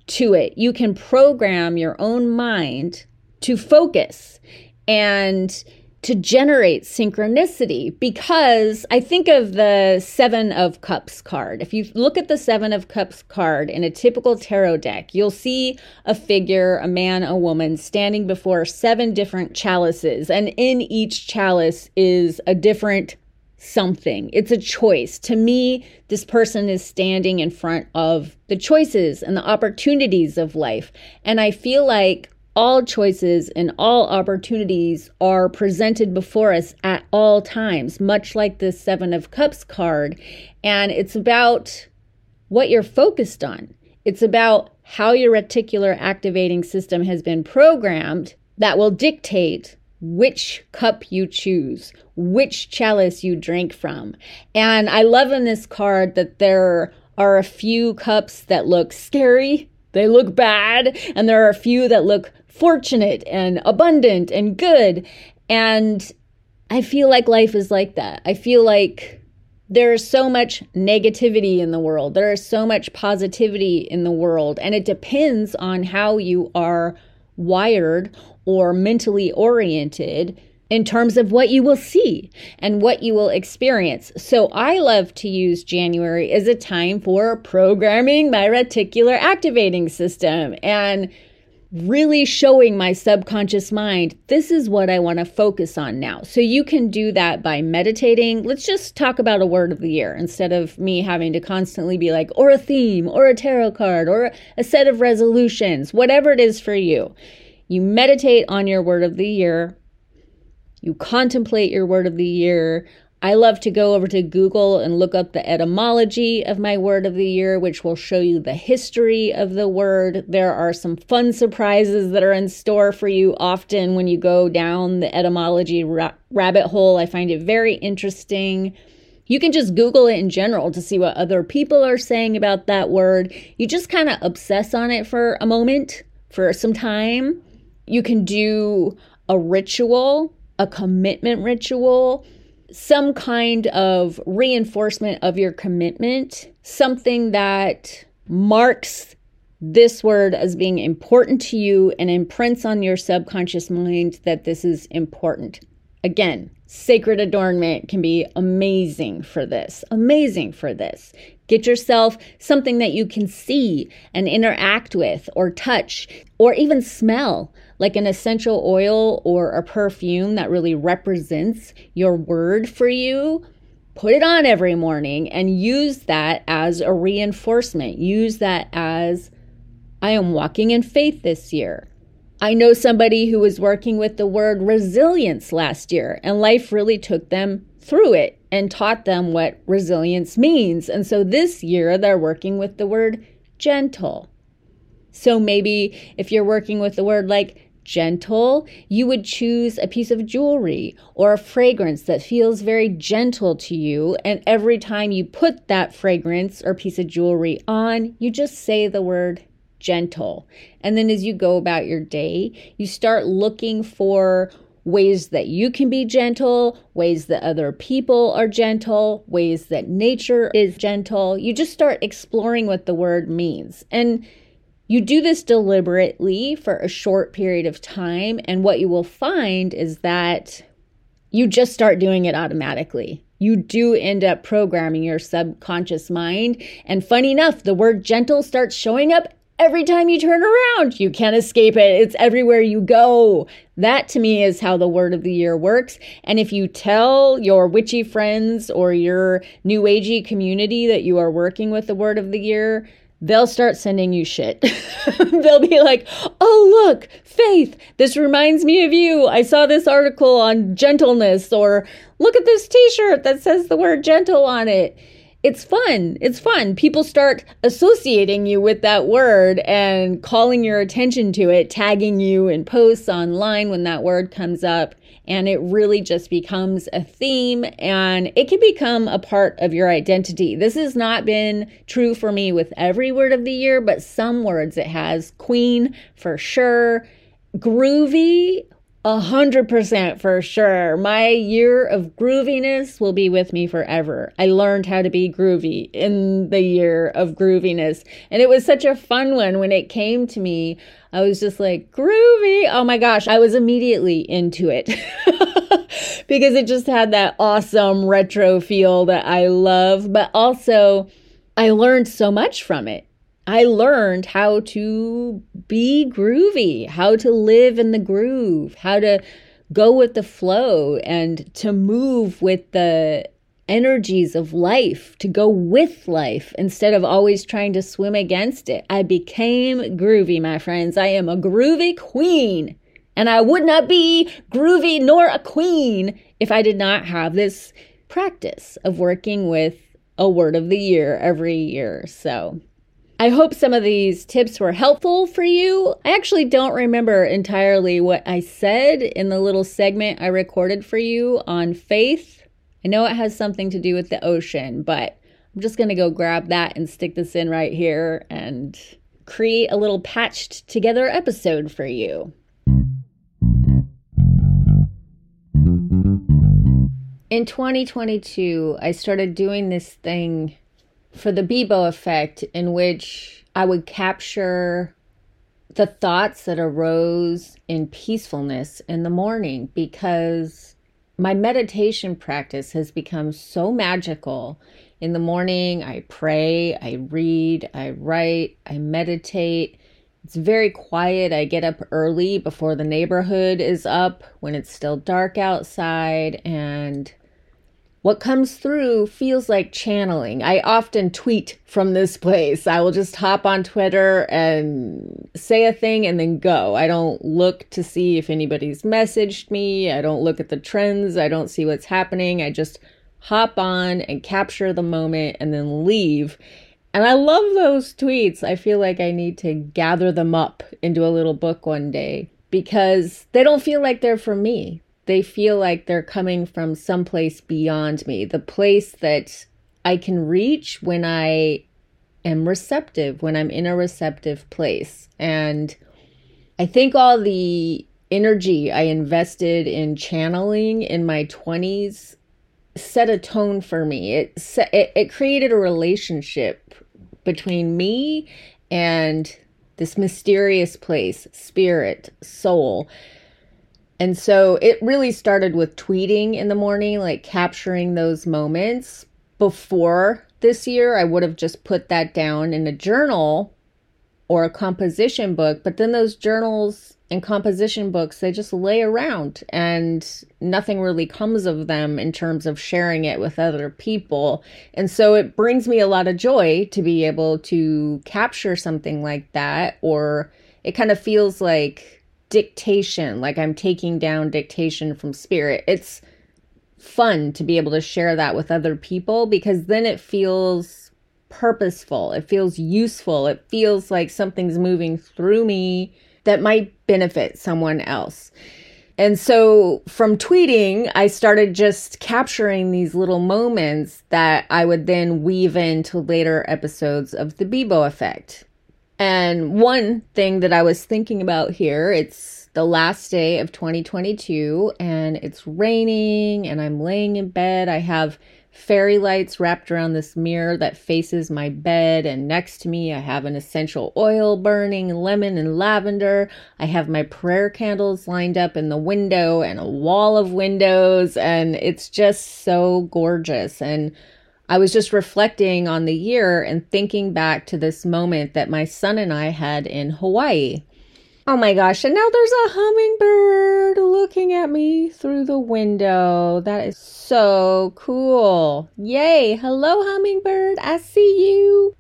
to it. You can program your own mind to focus and to generate synchronicity because I think of the Seven of Cups card. If you look at the Seven of Cups card in a typical tarot deck, you'll see a figure, a man, a woman, standing before seven different chalices. And in each chalice is a different something. It's a choice. To me, this person is standing in front of the choices and the opportunities of life. And I feel like all choices and all opportunities are presented before us at all times, much like the Seven of Cups card. And it's about what you're focused on. It's about how your reticular activating system has been programmed that will dictate which cup you choose, which chalice you drink from. And I love in this card that there are a few cups that look scary, they look bad, and there are a few that look fortunate and abundant and good. And I feel like life is like that. I feel like there is so much negativity in the world, there is so much positivity in the world, and it depends on how you are wired or mentally oriented in terms of what you will see and what you will experience. So I love to use January as a time for programming my reticular activating system and really showing my subconscious mind this is what I want to focus on now. So you can do that by meditating. Let's just talk about a word of the year instead of me having to constantly be like, or a theme, or a tarot card, or a set of resolutions, whatever it is for you. You meditate on your word of the year. You contemplate your word of the year. I love to go over to Google and look up the etymology of my word of the year, which will show you the history of the word. There are some fun surprises that are in store for you often when you go down the etymology ra- rabbit hole. I find it very interesting. You can just Google it in general to see what other people are saying about that word. You just kind of obsess on it for a moment, for some time. You can do a ritual, a commitment ritual some kind of reinforcement of your commitment, something that marks this word as being important to you and imprints on your subconscious mind that this is important. Again, sacred adornment can be amazing for this. Amazing for this. Get yourself something that you can see and interact with, or touch, or even smell like an essential oil or a perfume that really represents your word for you, put it on every morning and use that as a reinforcement. Use that as I am walking in faith this year. I know somebody who was working with the word resilience last year, and life really took them through it and taught them what resilience means. And so this year they're working with the word gentle. So maybe if you're working with the word like gentle, you would choose a piece of jewelry or a fragrance that feels very gentle to you. And every time you put that fragrance or piece of jewelry on, you just say the word gentle. And then as you go about your day, you start looking for ways that you can be gentle, ways that other people are gentle, ways that nature is gentle. You just start exploring what the word means. And you do this deliberately for a short period of time, and what you will find is that you just start doing it automatically. You do end up programming your subconscious mind. And funny enough, the word gentle starts showing up every time you turn around. You can't escape it. It's everywhere you go. That to me is how the word of the year works. And if you tell your witchy friends or your new agey community that you are working with the word of the year, they'll start sending you shit. <laughs> they'll be like, oh, look, Faith, this reminds me of you. I saw this article on gentleness, or look at this t shirt that says the word gentle on it. It's fun. It's fun. People start associating you with that word and calling your attention to it, tagging you in posts online when that word comes up and it really just becomes a theme and it can become a part of your identity. This has not been true for me with every word of the year, but some words it has. Queen for sure. Groovy, a hundred percent for sure. My year of grooviness will be with me forever. I learned how to be groovy in the year of grooviness. And it was such a fun one when it came to me. I was just like, groovy. Oh my gosh. I was immediately into it <laughs> because it just had that awesome retro feel that I love. But also, I learned so much from it. I learned how to be groovy, how to live in the groove, how to go with the flow and to move with the energies of life, to go with life instead of always trying to swim against it. I became groovy, my friends. I am a groovy queen. And I would not be groovy nor a queen if I did not have this practice of working with a word of the year every year. So I hope some of these tips were helpful for you. I actually don't remember entirely what I said in the little segment I recorded for you on faith. I know it has something to do with the ocean, but I'm just going to go grab that and stick this in right here and create a little patched together episode for you. In 2022, I started doing this thing for the Bebo effect, in which I would capture the thoughts that arose in peacefulness in the morning because my meditation practice has become so magical. In the morning, I pray, I read, I write, I meditate. It's very quiet. I get up early before the neighborhood is up when it's still dark outside and what comes through feels like channeling. I often tweet from this place. I will just hop on Twitter and say a thing and then go. I don't look to see if anybody's messaged me. I don't look at the trends. I don't see what's happening. I just hop on and capture the moment and then leave. And I love those tweets. I feel like I need to gather them up into a little book one day because they don't feel like they're for me they feel like they're coming from someplace beyond me, the place that I can reach when I am receptive, when I'm in a receptive place. And I think all the energy I invested in channeling in my 20s set a tone for me. It set, it, it created a relationship between me and this mysterious place, spirit, soul and so it really started with tweeting in the morning, like capturing those moments. Before this year, I would have just put that down in a journal or a composition book, but then those journals and composition books, they just lay around and nothing really comes of them in terms of sharing it with other people. And so it brings me a lot of joy to be able to capture something like that, or it kind of feels like dictation, like I'm taking down dictation from spirit. It's fun to be able to share that with other people because then it feels purposeful, it feels useful, it feels like something's moving through me that might benefit someone else. And so from tweeting, I started just capturing these little moments that I would then weave into later episodes of the Bebo effect. And one thing that I was thinking about here, it's the last day of 2022 and it's raining and I'm laying in bed. I have fairy lights wrapped around this mirror that faces my bed and next to me I have an essential oil burning, lemon and lavender. I have my prayer candles lined up in the window and a wall of windows and it's just so gorgeous and I was just reflecting on the year and thinking back to this moment that my son and I had in Hawaii. Oh my gosh, and now there's a hummingbird looking at me through the window. That is so cool. Yay. Hello, hummingbird. I see you.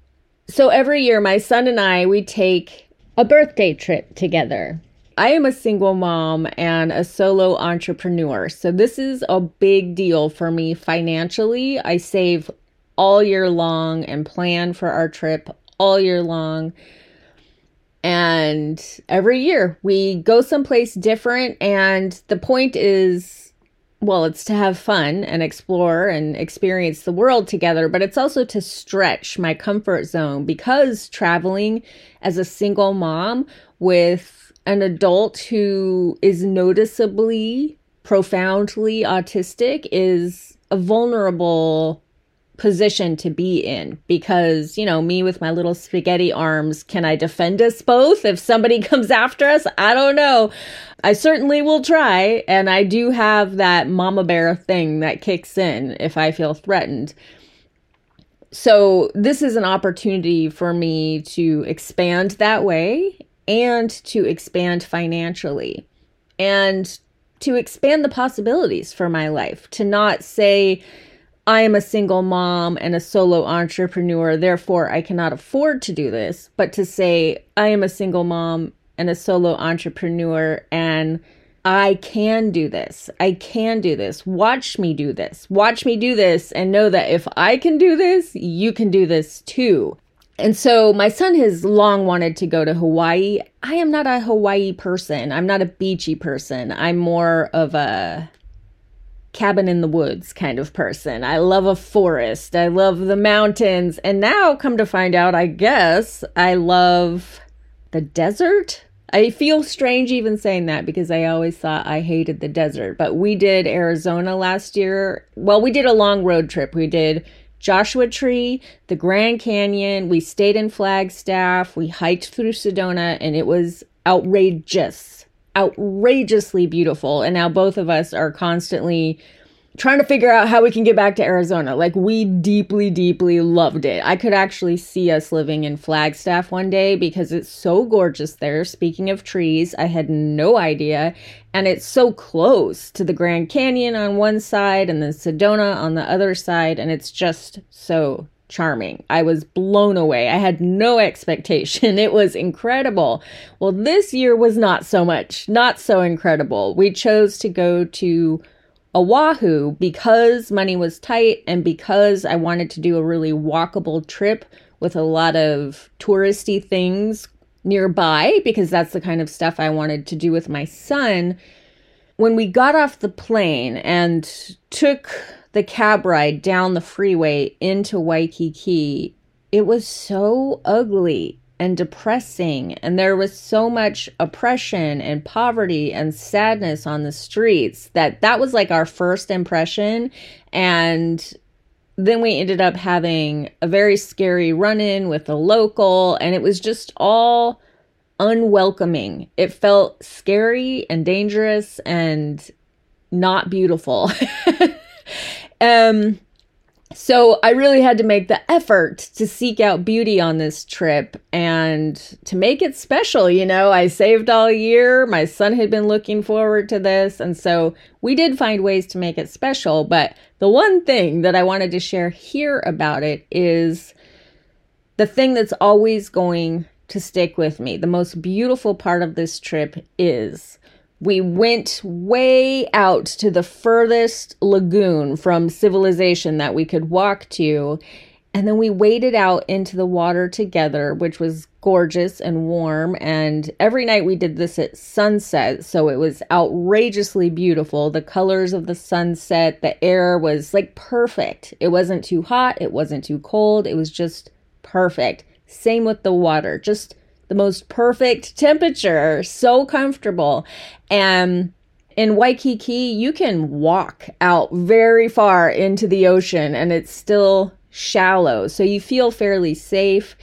So every year, my son and I, we take a birthday trip together. I am a single mom and a solo entrepreneur. So this is a big deal for me financially. I save all year long and plan for our trip all year long. And every year we go someplace different. And the point is well, it's to have fun and explore and experience the world together, but it's also to stretch my comfort zone because traveling as a single mom with an adult who is noticeably, profoundly autistic is a vulnerable position to be in because, you know, me with my little spaghetti arms, can I defend us both if somebody <laughs> comes after us? I don't know. I certainly will try. And I do have that mama bear thing that kicks in if I feel threatened. So, this is an opportunity for me to expand that way and to expand financially and to expand the possibilities for my life, to not say, I am a single mom and a solo entrepreneur, therefore I cannot afford to do this, but to say I am a single mom and a solo entrepreneur and I can do this. I can do this. Watch me do this. Watch me do this and know that if I can do this, you can do this too. And so my son has long wanted to go to Hawaii. I am not a Hawaii person. I'm not a beachy person. I'm more of a cabin in the woods kind of person. I love a forest. I love the mountains. And now, come to find out, I guess I love the desert. I feel strange even saying that because I always thought I hated the desert. But we did Arizona last year. Well, we did a long road trip. We did Joshua Tree, the Grand Canyon. We stayed in Flagstaff. We hiked through Sedona, and it was outrageous outrageously beautiful. And now both of us are constantly trying to figure out how we can get back to Arizona. Like we deeply, deeply loved it. I could actually see us living in Flagstaff one day because it's so gorgeous there. Speaking of trees, I had no idea. And it's so close to the Grand Canyon on one side and the Sedona on the other side. And it's just so charming. I was blown away. I had no expectation. <laughs> It was incredible. Well, this year was not so much, not so incredible. We chose to go to Oahu because money was tight and because I wanted to do a really walkable trip with a lot of touristy things nearby because that's the kind of stuff I wanted to do with my son. When we got off the plane and took the cab ride down the freeway into Waikiki, it was so ugly and depressing. And there was so much oppression and poverty and sadness on the streets that that was like our first impression. And then we ended up having a very scary run in with a local, and it was just all unwelcoming. It felt scary and dangerous and not beautiful. <laughs> Um, so I really had to make the effort to seek out beauty on this trip and to make it special. You know, I saved all year. My son had been looking forward to this. And so we did find ways to make it special. But the one thing that I wanted to share here about it is the thing that's always going to stick with me. The most beautiful part of this trip is we went way out to the furthest lagoon from civilization that we could walk to. And then we waded out into the water together, which was gorgeous and warm. And every night we did this at sunset. So it was outrageously beautiful. The colors of the sunset, the air was like perfect. It wasn't too hot, it wasn't too cold. It was just perfect. Same with the water, just the most perfect temperature, so comfortable. And in Waikiki, you can walk out very far into the ocean and it's still shallow. So you feel fairly safe.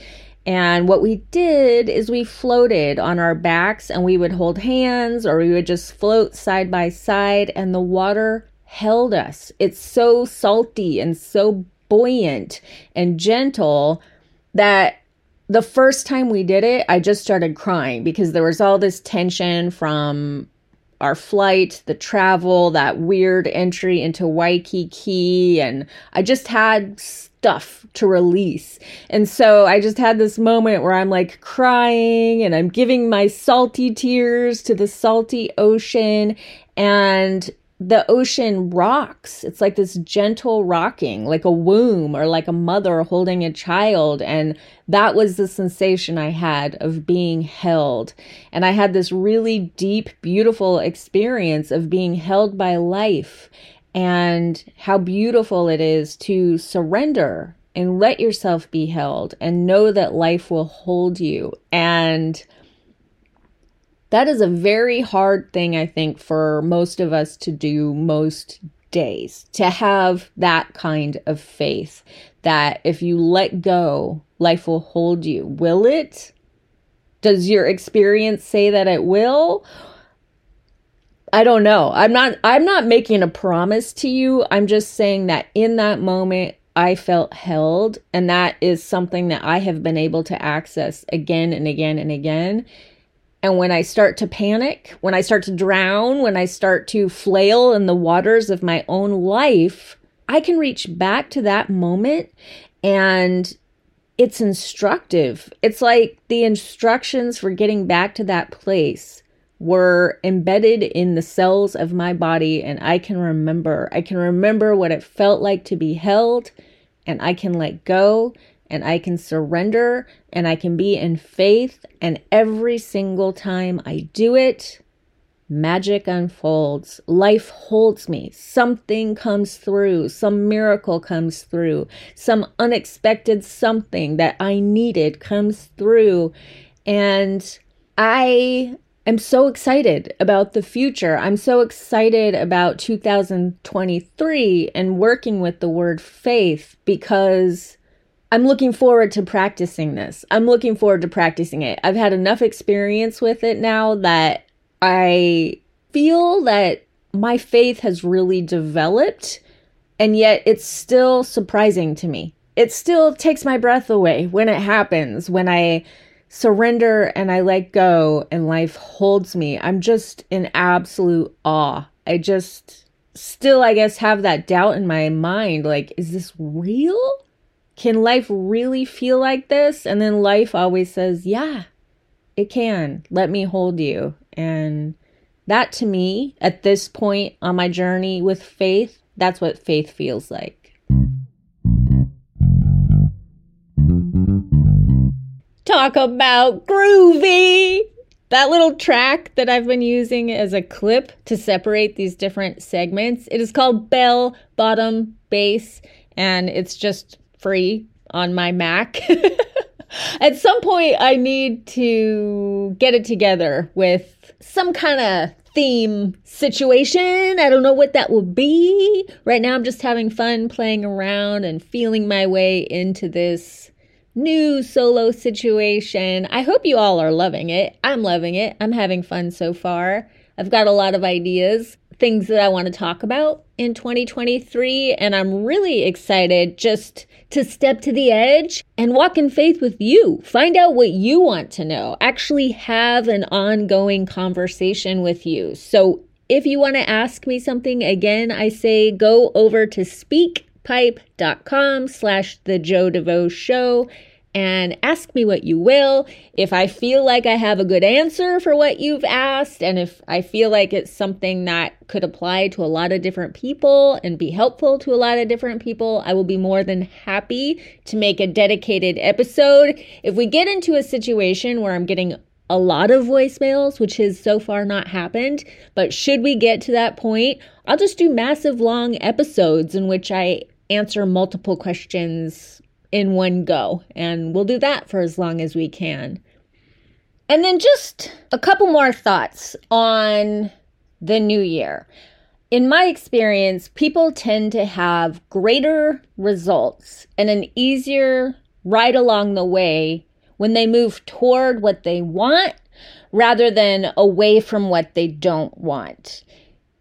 And what we did is we floated on our backs and we would hold hands or we would just float side by side and the water held us. It's so salty and so buoyant and gentle that the first time we did it, I just started crying because there was all this tension from our flight, the travel, that weird entry into Waikiki, and I just had stuff to release. And so I just had this moment where I'm like crying and I'm giving my salty tears to the salty ocean and the ocean rocks. It's like this gentle rocking, like a womb or like a mother holding a child. And that was the sensation I had of being held. And I had this really deep, beautiful experience of being held by life and how beautiful it is to surrender and let yourself be held and know that life will hold you. And that is a very hard thing, I think, for most of us to do most days to have that kind of faith that if you let go, life will hold you. Will it? Does your experience say that it will? I don't know. I'm not I'm not making a promise to you. I'm just saying that in that moment I felt held and that is something that I have been able to access again and again and again. And when I start to panic, when I start to drown, when I start to flail in the waters of my own life, I can reach back to that moment and it's instructive. It's like the instructions for getting back to that place were embedded in the cells of my body and I can remember. I can remember what it felt like to be held and I can let go and I can surrender and I can be in faith. And every single time I do it, magic unfolds. Life holds me. Something comes through. Some miracle comes through. Some unexpected something that I needed comes through. And I I'm so excited about the future. I'm so excited about 2023 and working with the word faith because I'm looking forward to practicing this. I'm looking forward to practicing it. I've had enough experience with it now that I feel that my faith has really developed, and yet it's still surprising to me. It still takes my breath away when it happens, when I surrender and I let go and life holds me. I'm just in absolute awe. I just still, I guess, have that doubt in my mind like, is this real? Can life really feel like this? And then life always says, yeah, it can. Let me hold you. And that to me, at this point on my journey with faith, that's what faith feels like. talk about groovy. That little track that I've been using as a clip to separate these different segments, it is called Bell Bottom Bass, and it's just free on my Mac. <laughs> At some point, I need to get it together with some kind of theme situation. I don't know what that will be. Right now, I'm just having fun playing around and feeling my way into this new solo situation. I hope you all are loving it. I'm loving it. I'm having fun so far. I've got a lot of ideas, things that I want to talk about in 2023, and I'm really excited just to step to the edge and walk in faith with you. Find out what you want to know. Actually have an ongoing conversation with you. So if you want to ask me something, again, I say go over to speakpipe.com slash the Jo DeVoe show and ask me what you will. If I feel like I have a good answer for what you've asked, and if I feel like it's something that could apply to a lot of different people and be helpful to a lot of different people, I will be more than happy to make a dedicated episode. If we get into a situation where I'm getting a lot of voicemails, which has so far not happened. But should we get to that point, I'll just do massive long episodes in which I answer multiple questions in one go. And we'll do that for as long as we can. And then just a couple more thoughts on the new year. In my experience, people tend to have greater results and an easier ride along the way when they move toward what they want rather than away from what they don't want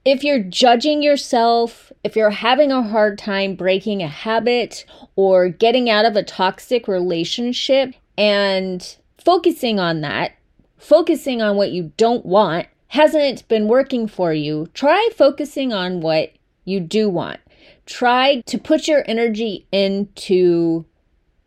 if you're judging yourself, if you're having a hard time breaking a habit or getting out of a toxic relationship and focusing on that, focusing on what you don't want, hasn't been working for you, try focusing on what you do want. Try to put your energy into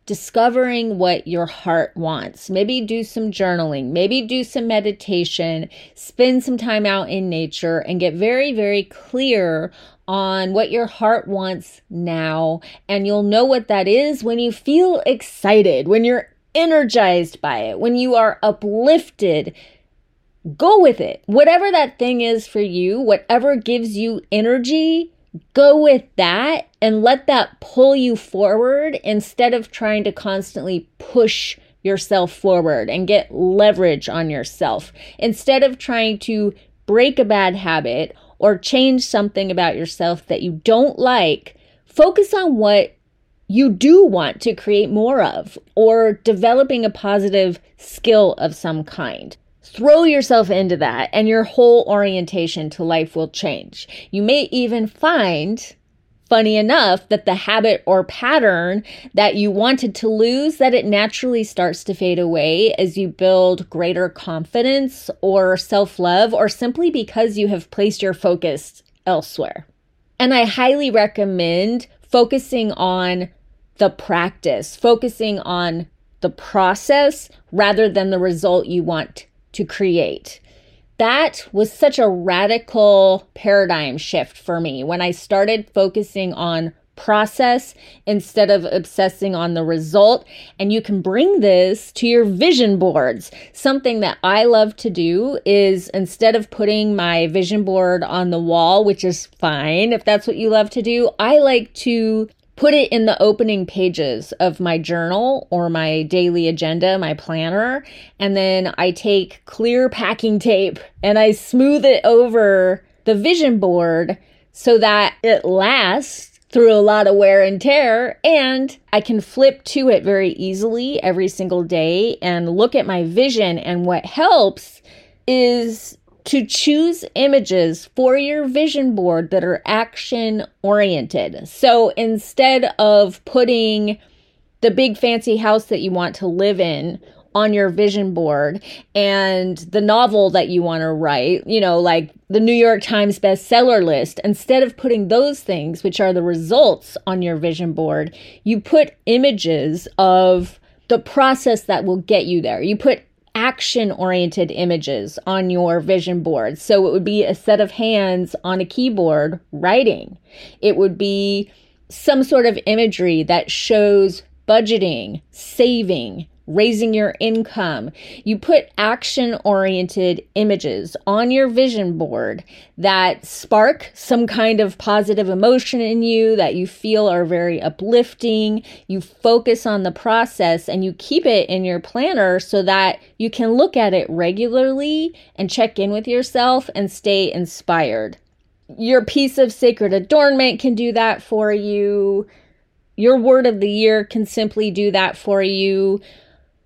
discovering what your heart wants. Maybe do some journaling, maybe do some meditation, spend some time out in nature, and get very, very clear on what your heart wants now. And you'll know what that is when you feel excited, when you're energized by it, when you are uplifted. Go with it. Whatever that thing is for you, whatever gives you energy, go with that and let that pull you forward instead of trying to constantly push yourself forward and get leverage on yourself. Instead of trying to break a bad habit or change something about yourself that you don't like, focus on what you do want to create more of or developing a positive skill of some kind. Throw yourself into that, and your whole orientation to life will change. You may even find funny enough that the habit or pattern that you wanted to lose that it naturally starts to fade away as you build greater confidence or self-love or simply because you have placed your focus elsewhere. And I highly recommend focusing on the practice, focusing on the process rather than the result you want to create that was such a radical paradigm shift for me when I started focusing on process instead of obsessing on the result. And you can bring this to your vision boards. Something that I love to do is instead of putting my vision board on the wall, which is fine if that's what you love to do, I like to put it in the opening pages of my journal or my daily agenda, my planner, and then I take clear packing tape and I smooth it over the vision board so that it lasts through a lot of wear and tear and I can flip to it very easily every single day and look at my vision. And what helps is to choose images for your vision board that are action oriented. So instead of putting the big fancy house that you want to live in on your vision board and the novel that you want to write, you know, like the New York Times bestseller list, instead of putting those things, which are the results, on your vision board, you put images of the process that will get you there. You put action oriented images on your vision board. So it would be a set of hands on a keyboard writing. It would be some sort of imagery that shows budgeting, saving, raising your income. You put action oriented images on your vision board that spark some kind of positive emotion in you that you feel are very uplifting. You focus on the process and you keep it in your planner so that you can look at it regularly and check in with yourself and stay inspired. Your piece of sacred adornment can do that for you. Your word of the year can simply do that for you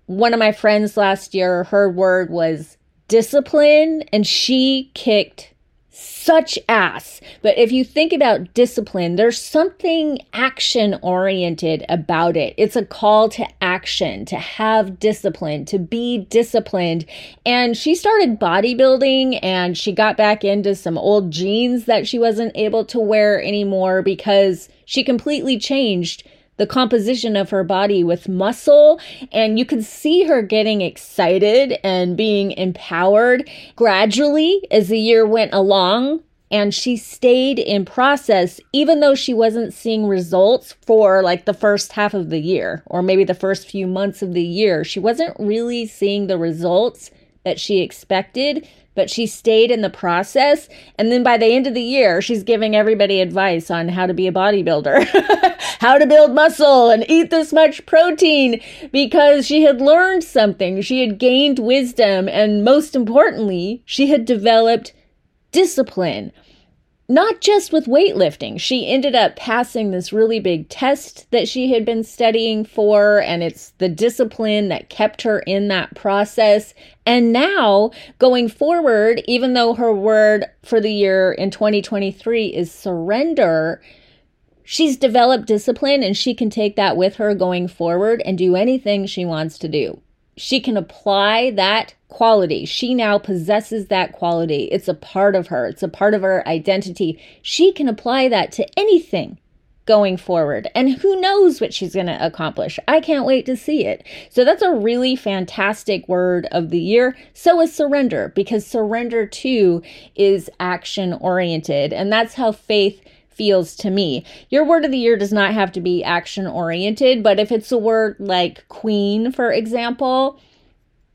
one of my friends last year, her word was discipline, and she kicked such ass. But if you think about discipline, there's something action oriented about it. It's a call to action, to have discipline, to be disciplined. And she started bodybuilding and she got back into some old jeans that she wasn't able to wear anymore because she completely changed the composition of her body with muscle. And you could see her getting excited and being empowered gradually as the year went along. And she stayed in process, even though she wasn't seeing results for like the first half of the year or maybe the first few months of the year. She wasn't really seeing the results that she expected but she stayed in the process. And then by the end of the year, she's giving everybody advice on how to be a bodybuilder, <laughs> how to build muscle and eat this much protein because she had learned something. She had gained wisdom. And most importantly, she had developed discipline not just with weightlifting. She ended up passing this really big test that she had been studying for, and it's the discipline that kept her in that process. And now, going forward, even though her word for the year in 2023 is surrender, she's developed discipline and she can take that with her going forward and do anything she wants to do she can apply that quality. She now possesses that quality. It's a part of her, it's a part of her identity. She can apply that to anything going forward. And who knows what she's going to accomplish? I can't wait to see it. So that's a really fantastic word of the year. So is surrender, because surrender too is action oriented. And that's how faith feels to me. Your word of the year does not have to be action oriented, but if it's a word like queen, for example,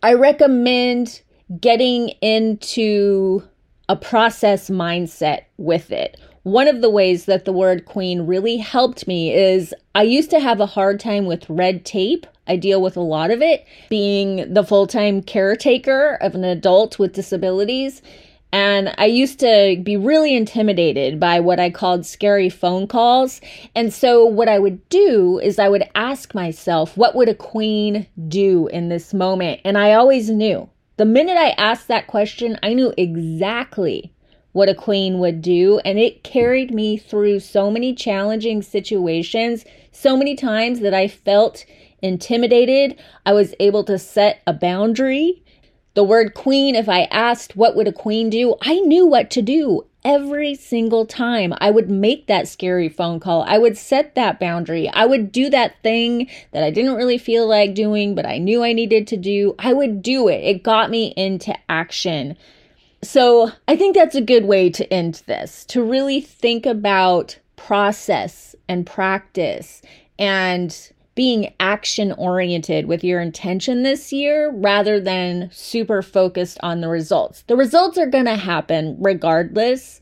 I recommend getting into a process mindset with it one of the ways that the word queen really helped me is I used to have a hard time with red tape. I deal with a lot of it, being the full time caretaker of an adult with disabilities. And I used to be really intimidated by what I called scary phone calls. And so, what I would do is I would ask myself, what would a queen do in this moment? And I always knew. The minute I asked that question, I knew exactly what a queen would do. And it carried me through so many challenging situations, so many times that I felt intimidated. I was able to set a boundary. The word queen, if I asked what would a queen do, I knew what to do every single time I would make that scary phone call. I would set that boundary. I would do that thing that I didn't really feel like doing, but I knew I needed to do. I would do it. It got me into action. So I think that's a good way to end this to really think about process and practice and being action oriented with your intention this year rather than super focused on the results. The results are going to happen regardless.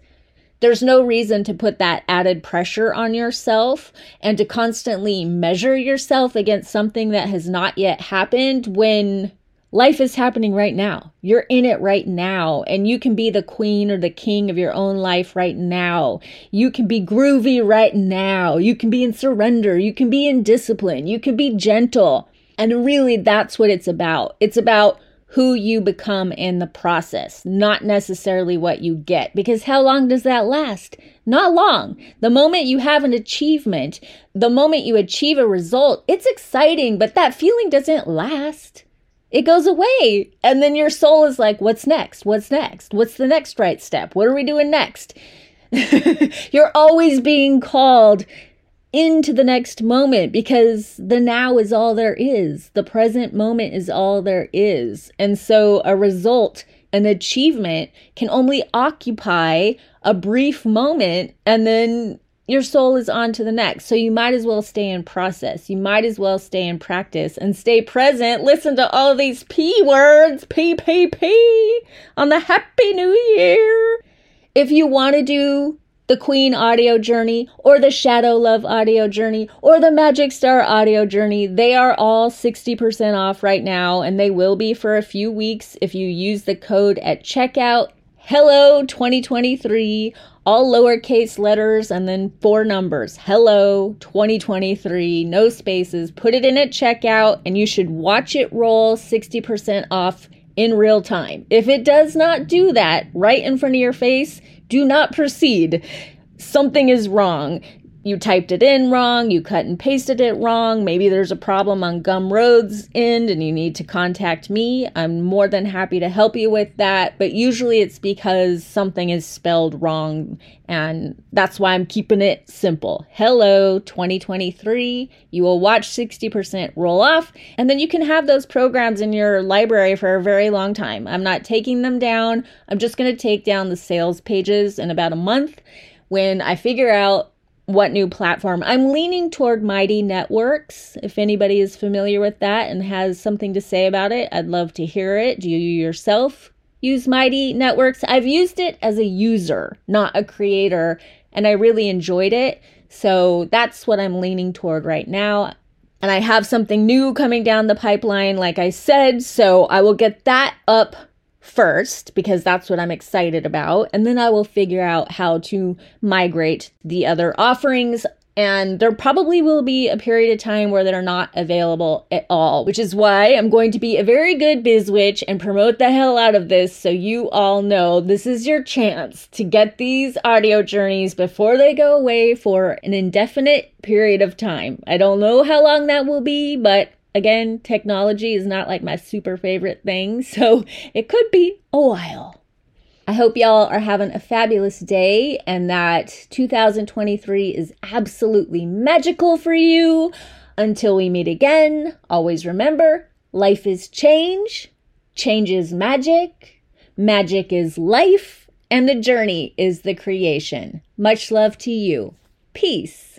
There's no reason to put that added pressure on yourself and to constantly measure yourself against something that has not yet happened when Life is happening right now. You're in it right now, and you can be the queen or the king of your own life right now. You can be groovy right now. You can be in surrender. You can be in discipline. You can be gentle. And really, that's what it's about. It's about who you become in the process, not necessarily what you get. Because how long does that last? Not long. The moment you have an achievement, the moment you achieve a result, it's exciting, but that feeling doesn't last it goes away. And then your soul is like, what's next? What's next? What's the next right step? What are we doing next? <laughs> You're always being called into the next moment because the now is all there is. The present moment is all there is. And so a result, an achievement can only occupy a brief moment and then your soul is on to the next. So you might as well stay in process. You might as well stay in practice and stay present. Listen to all these P words, P, P, P, on the Happy New Year. If you want to do the Queen audio journey or the Shadow Love audio journey or the Magic Star audio journey, they are all 60% off right now and they will be for a few weeks if you use the code at checkout. Hello 2023 all lowercase letters and then four numbers. Hello 2023, no spaces. Put it in at checkout and you should watch it roll 60% off in real time. If it does not do that right in front of your face, do not proceed. Something is wrong you typed it in wrong, you cut and pasted it wrong, maybe there's a problem on Gumroad's end and you need to contact me. I'm more than happy to help you with that, but usually it's because something is spelled wrong and that's why I'm keeping it simple. Hello 2023. You will watch 60% roll off and then you can have those programs in your library for a very long time. I'm not taking them down. I'm just going to take down the sales pages in about a month when I figure out what new platform. I'm leaning toward Mighty Networks. If anybody is familiar with that and has something to say about it, I'd love to hear it. Do you yourself use Mighty Networks? I've used it as a user, not a creator, and I really enjoyed it. So that's what I'm leaning toward right now. And I have something new coming down the pipeline, like I said, so I will get that up first because that's what I'm excited about. And then I will figure out how to migrate the other offerings. And there probably will be a period of time where they're not available at all, which is why I'm going to be a very good biz witch and promote the hell out of this so you all know this is your chance to get these audio journeys before they go away for an indefinite period of time. I don't know how long that will be, but Again, technology is not like my super favorite thing, <laughs> so it could be a while. I hope y'all are having a fabulous day and that 2023 is absolutely magical for you. Until we meet again, always remember life is change, change is magic, magic is life, and the journey is the creation. Much love to you. Peace.